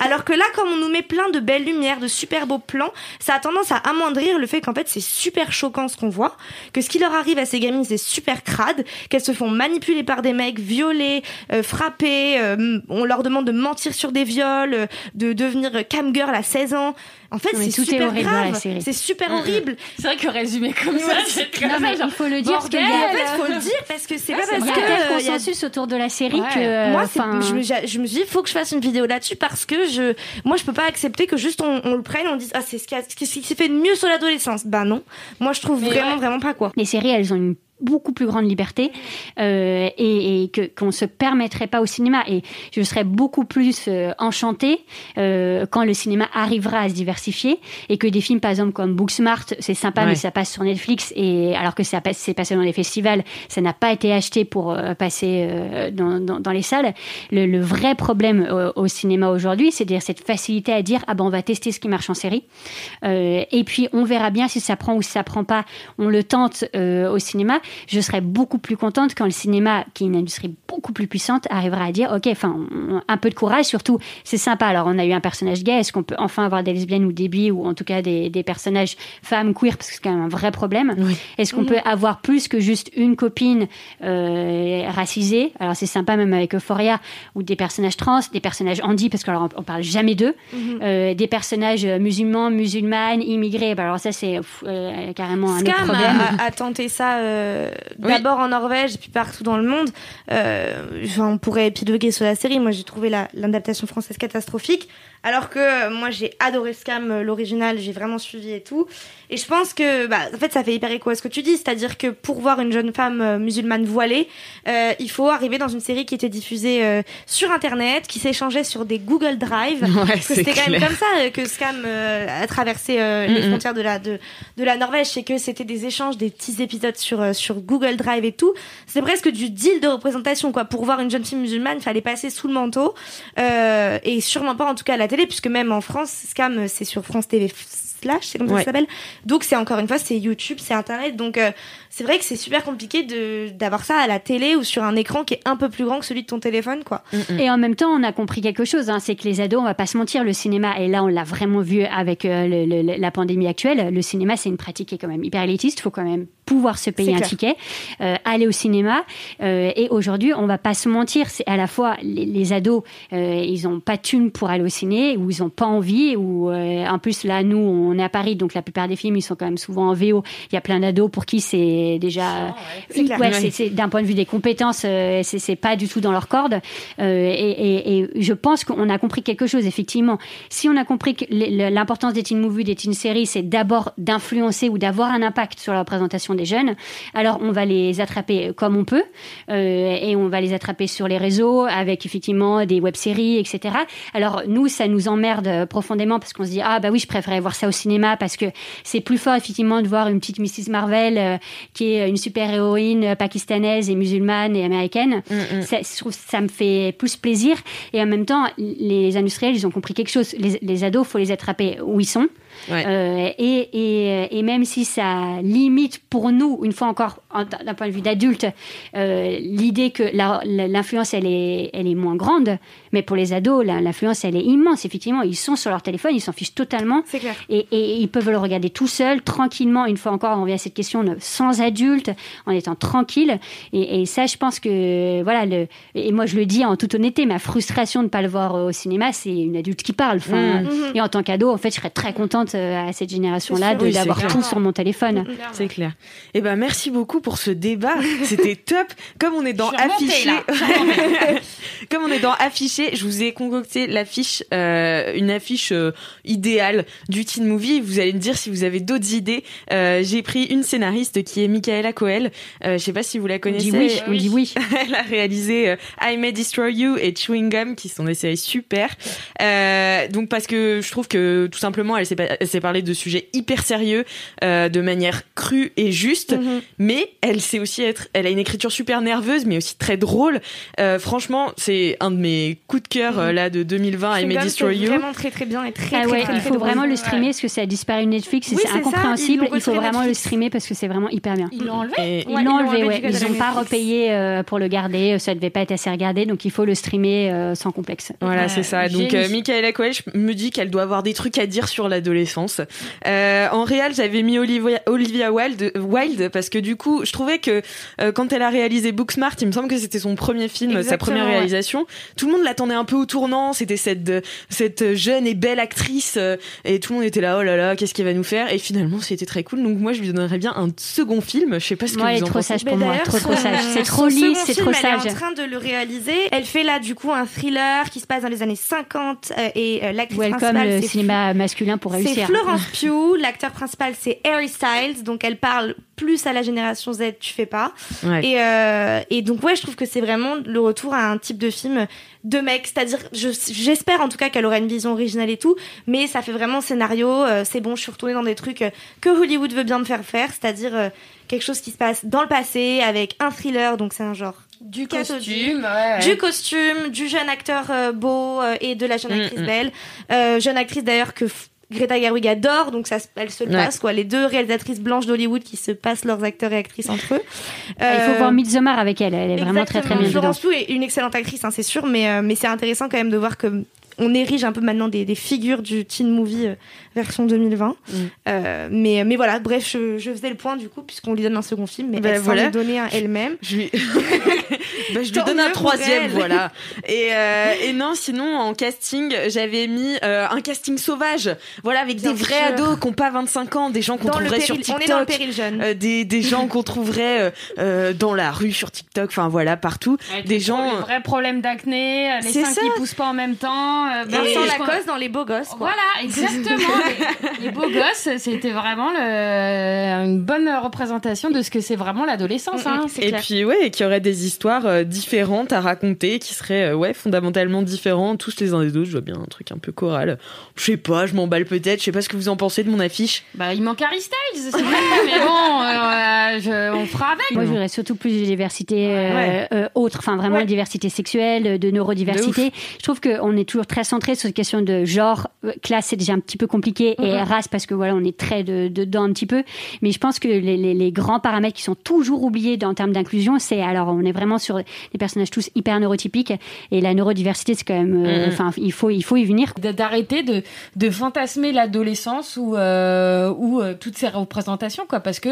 Alors que là, comme on nous met plein de belles lumières, de super beaux plans, ça a tendance à amoindrir le fait qu'en fait c'est super choquant ce qu'on voit, que ce qui leur arrive à ces gamines c'est super crade, qu'elles se font manipuler par des mecs, violer, euh, frapper, euh, on leur demande de mentir sur des viols, euh, de devenir cam girl à 16 ans. En fait, c'est super grave, c'est super horrible. C'est vrai que résumé comme ça, c'est très Non, mais genre, il faut le dire parce a- En fait, faut le dire parce que c'est Ouais, pas c'est parce Il y a que un tel euh, il y a- consensus autour de la série Ouais. que. moi, c'est- enfin, je, me, je me suis dit, faut que je fasse une vidéo là-dessus parce que je, moi, je peux pas accepter que juste on, on le prenne, on dise, ah, c'est ce qui, a- ce qui s'est fait de mieux sur l'adolescence. Bah non. Moi, je trouve Mais vraiment, ouais. vraiment pas quoi. les séries, elles ont une beaucoup plus grande liberté euh, et, et que qu'on se permettrait pas au cinéma. Et je serais beaucoup plus euh, enchantée euh, quand le cinéma arrivera à se diversifier et que des films par exemple comme Booksmart c'est sympa Ouais. mais ça passe sur Netflix et alors que ça passe c'est passé dans les festivals ça n'a pas été acheté pour euh, passer euh, dans, dans, dans les salles. Le, le vrai problème euh, au cinéma aujourd'hui c'est dire cette facilité à dire ah ben on va tester ce qui marche en série. Euh, et puis on verra bien si ça prend ou si ça prend pas. On le tente euh, au cinéma je serais beaucoup plus contente quand le cinéma, qui est une industrie beaucoup plus puissante, arrivera à dire, ok, enfin, un peu de courage, surtout, c'est sympa. Alors, on a eu un personnage gay, est-ce qu'on peut enfin avoir des lesbiennes ou des bi, ou en tout cas des, des personnages femmes queer, parce que c'est quand même un vrai problème. Est-ce qu'on peut avoir plus que juste une copine euh, racisée? Alors, c'est sympa même avec Euphoria, ou des personnages trans, des personnages handi, parce qu'on on parle jamais d'eux, Mhm. euh, des personnages musulmans, musulmanes, immigrés. Bah, alors ça, c'est euh, carrément un autre Scam problème. a, a tenté ça d'abord en Norvège puis partout dans le monde. Euh, on pourrait épiloguer sur la série. Moi, j'ai trouvé la- l'adaptation française catastrophique. Alors que euh, moi, j'ai adoré Scam, euh, l'original, j'ai vraiment suivi et tout. Et je pense que, bah, en fait, ça fait hyper écho à ce que tu dis, c'est-à-dire que pour voir une jeune femme euh, musulmane voilée, euh, il faut arriver dans une série qui était diffusée euh, sur Internet, qui s'échangeait sur des Google Drive. Ouais, Parce que c'était quand même comme ça que Scam euh, a traversé les frontières de la de, de la Norvège, c'est que c'était des échanges, des petits épisodes sur sur Google Drive et tout. C'est presque du deal de représentation quoi. Pour voir une jeune fille musulmane, il fallait passer sous le manteau et sûrement pas en tout cas la télé, puisque même en France, Scam c'est sur France TV slash, c'est comme ça que Ouais. ça s'appelle. Donc c'est encore une fois c'est YouTube, c'est Internet. Donc euh, c'est vrai que c'est super compliqué de d'avoir ça à la télé ou sur un écran qui est un peu plus grand que celui de ton téléphone quoi. Et en même temps, on a compris quelque chose, hein, c'est que les ados, on va pas se mentir, le cinéma, et là on l'a vraiment vu avec euh, le- le- la pandémie actuelle, le cinéma c'est une pratique qui est quand même hyper élitiste, il faut quand même pouvoir se payer un clair. ticket, euh, aller au cinéma, euh, et aujourd'hui on va pas se mentir, c'est à la fois les, les ados, euh, ils ont pas de thunes pour aller au ciné, ou ils ont pas envie, ou euh, en plus là nous on est à Paris, donc la plupart des films ils sont quand même souvent en VO, il y a plein d'ados pour qui c'est déjà... C'est. Ouais, Ouais. d'un point de vue des compétences, euh, c'est pas du tout dans leur corde. Euh, et, et- et je pense qu'on a compris quelque chose, effectivement. Si on a compris que l'importance des teen movies, des teen séries, c'est d'abord d'influencer ou d'avoir un impact sur la représentation des jeunes, alors on va les attraper comme on peut, euh, et on va les attraper sur les réseaux avec effectivement des web-séries, etc. Alors nous, ça nous emmerde profondément parce qu'on se dit ah bah oui, je préférais voir ça au cinéma parce que c'est plus fort effectivement de voir une petite Mrs Marvel euh, qui est une super héroïne euh, pakistanaise et musulmane et américaine. Ça, je trouve ça me fait plus plaisir et en même temps les industriels ils ont compris quelque chose. Les, les ados, faut les attraper où ils sont. Euh, et, et, et même si ça limite pour nous, une fois encore, en- d'un point de vue d'adulte, euh, l'idée que l'influence elle est, elle est moins grande, mais pour les ados, l'influence elle est immense. Effectivement, ils sont sur leur téléphone, ils s'en fichent totalement. C'est clair. Et, et ils peuvent le regarder tout seuls, tranquillement. Une fois encore, on revient à cette question de sans adulte, en étant tranquille. Et, et ça, je pense que voilà. Le, et moi, je le dis en toute honnêteté, ma frustration de ne pas le voir au cinéma, c'est une adulte qui parle. Enfin, Mhm. Et en tant qu'ado, en fait, je serais très contente euh, à cette génération-là de- Oui, d'avoir clair. tout sur mon téléphone. C'est clair. Eh ben merci beaucoup pour ce débat. C'était top. Comme on est dans affiché, comme on est dans affiché, je vous ai concocté l'affiche, euh, une affiche euh, idéale du teen movie. Vous allez me dire si vous avez d'autres idées. Euh, J'ai pris une scénariste qui est Michaela Coel. Je sais pas si vous la connaissez. dit oui, on dit oui. Elle a réalisé I May Destroy You et Chewing Gum, qui sont des séries super. Donc parce que je trouve que tout simplement, elle s'est pa- elle s'est parlé de sujets hyper sérieux, de manière crue et juste. Mais elle sait aussi être, elle a une écriture super nerveuse, mais aussi très drôle. Franchement, c'est un de mes coups de cœur euh, là de 2020, I May Chewing Gum, Destroy c'est You. vraiment très très bien et très Ah très, ouais, très, il faut vraiment le streamer parce que ça a disparu de Netflix et Oui, c'est incompréhensible. Il faut vraiment le streamer parce que c'est vraiment hyper bien. Ils l'ont enlevé Et- Ils Ouais, l'ont ils l'ont enlevé, enlevé ouais. Ils n'ont pas repayé euh, pour le garder. Ça devait pas être assez regardé, donc il faut le streamer euh, sans complexe. Voilà, c'est ça. Donc, euh, Michaela Coel je me dis qu'elle doit avoir des trucs à dire sur l'adolescence. Euh, en réel, j'avais mis Olivia, Olivia Wilde, Wilde parce que du coup, je trouvais que euh, quand elle a réalisé Booksmart, il me semble que c'était son premier film, sa première ouais. réalisation. Tout le monde l'attendait un peu au tournant. C'était cette cette jeune et belle actrice euh, et tout le monde était là, oh là là, qu'est-ce qu'elle va nous faire? Et finalement, c'était très cool. Donc moi, je lui donnerais bien un second film. Je sais pas ce que elle vous en trop pensez. sage pour moi. Trop, sage. C'est trop lisse, c'est trop Elle sage. est en train de le réaliser. Elle fait là du coup un thriller qui se passe dans les années 50 euh, et euh, l'actrice Welcome principale le c'est cinéma masculin pour C'est réussir. Florence Pugh, l'acteur principal c'est Harry Styles, donc elle parle plus à la génération Z, tu fais pas. Ouais. Et, euh, et donc ouais, je trouve que c'est vraiment le retour à un type de film de mec, c'est-à-dire je- j'espère en tout cas qu'elle aura une vision originale et tout, mais ça fait vraiment scénario, euh, c'est bon, je suis retournée dans des trucs euh, que Hollywood veut bien me faire faire, c'est-à-dire euh, quelque chose qui se passe dans le passé avec un thriller, donc c'est un genre Du costume, ouais. du costume, du jeune acteur euh, beau euh, et de la jeune Mm, actrice mm. belle. Euh, jeune actrice d'ailleurs que Greta Gerwig adore, donc ça, se- elle se le Ouais. passe quoi. Les deux réalisatrices blanches d'Hollywood qui se passent leurs acteurs et actrices entre eux. Ah, Il faut Euh, voir Midsommar avec elle. Elle est vraiment très très bien. Florence Pugh est une excellente actrice, hein, c'est sûr, mais, euh, mais c'est intéressant quand même de voir que on érige un peu maintenant des, des figures du teen movie euh, version 2020. Mm. Euh, mais, mais voilà, bref, je, je faisais le point du coup, puisqu'on lui donne un second film, mais Ben elle s'en voilà. est donné un elle-même. Je lui, Bah, je lui donne un troisième, voilà. Et, euh, et non, sinon en casting, j'avais mis euh, un casting sauvage, voilà, avec Bien des vrais sûr. ados qui ont pas 25 ans, des gens qu'on trouverait sur TikTok, on est dans le péril jeune. euh, des, des gens qu'on trouverait euh, euh, dans la rue sur TikTok, enfin voilà, partout, Avec des gens. les vrais problèmes d'acné, les seins qui poussent pas en même temps. Euh, Vincent et- Lacoste dans Les Beaux Gosses. quoi. Voilà, exactement. les, les beaux gosses, c'était vraiment le- une bonne représentation de ce que c'est vraiment l'adolescence. hein. Et puis ouais, et qu'il y aurait des histoires euh, différentes à raconter, qui seraient euh, ouais fondamentalement différents tous les uns des autres. Je vois bien un truc un peu choral. Je sais pas, je m'emballe peut-être. Je sais pas ce que vous en pensez de mon affiche. Bah, il manque Harry Styles, c'est vrai, mais bon, euh, je- on fera avec. Moi, je voudrais surtout plus de diversité euh, Ouais. euh, autre, enfin vraiment Ouais. de diversité sexuelle, de neurodiversité. Je trouve qu'on est toujours très centré sur cette question de genre, euh, classe, c'est déjà un petit peu compliqué, et Mhm. race parce que voilà, on est très de- dedans un petit peu. Mais je pense que les, les- les grands paramètres qui sont toujours oubliés dans- en termes d'inclusion, c'est alors on est vraiment sur des personnages tous hyper neurotypiques, et la neurodiversité, c'est quand même, euh, Mhm. enfin, il faut, il faut y venir. D'arrêter de, de fantasmer l'adolescence ou euh, ou euh, toutes ces représentations quoi parce que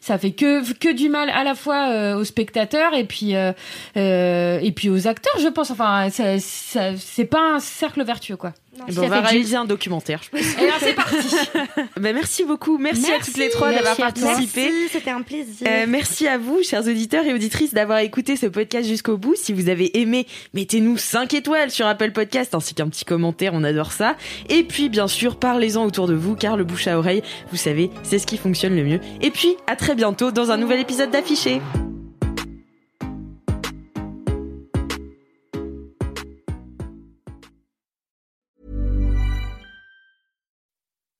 ça fait que que du mal à la fois aux spectateurs et puis et puis aux acteurs je pense enfin ça- ça- c'est pas un cercle vertueux quoi Eh ben, on va réaliser un documentaire. Je pense. et alors c'est parti Ben, merci beaucoup. Merci, à toutes les trois d'avoir participé. Merci, c'était un plaisir. Euh, merci à vous, chers auditeurs et auditrices, d'avoir écouté ce podcast jusqu'au bout. Si vous avez aimé, mettez-nous 5 étoiles sur Apple Podcast ainsi qu'un petit commentaire, on adore ça. Et puis, bien sûr, parlez-en autour de vous, car le bouche à oreille, vous savez, c'est ce qui fonctionne le mieux. Et puis, à très bientôt dans un nouvel épisode d'Affiché.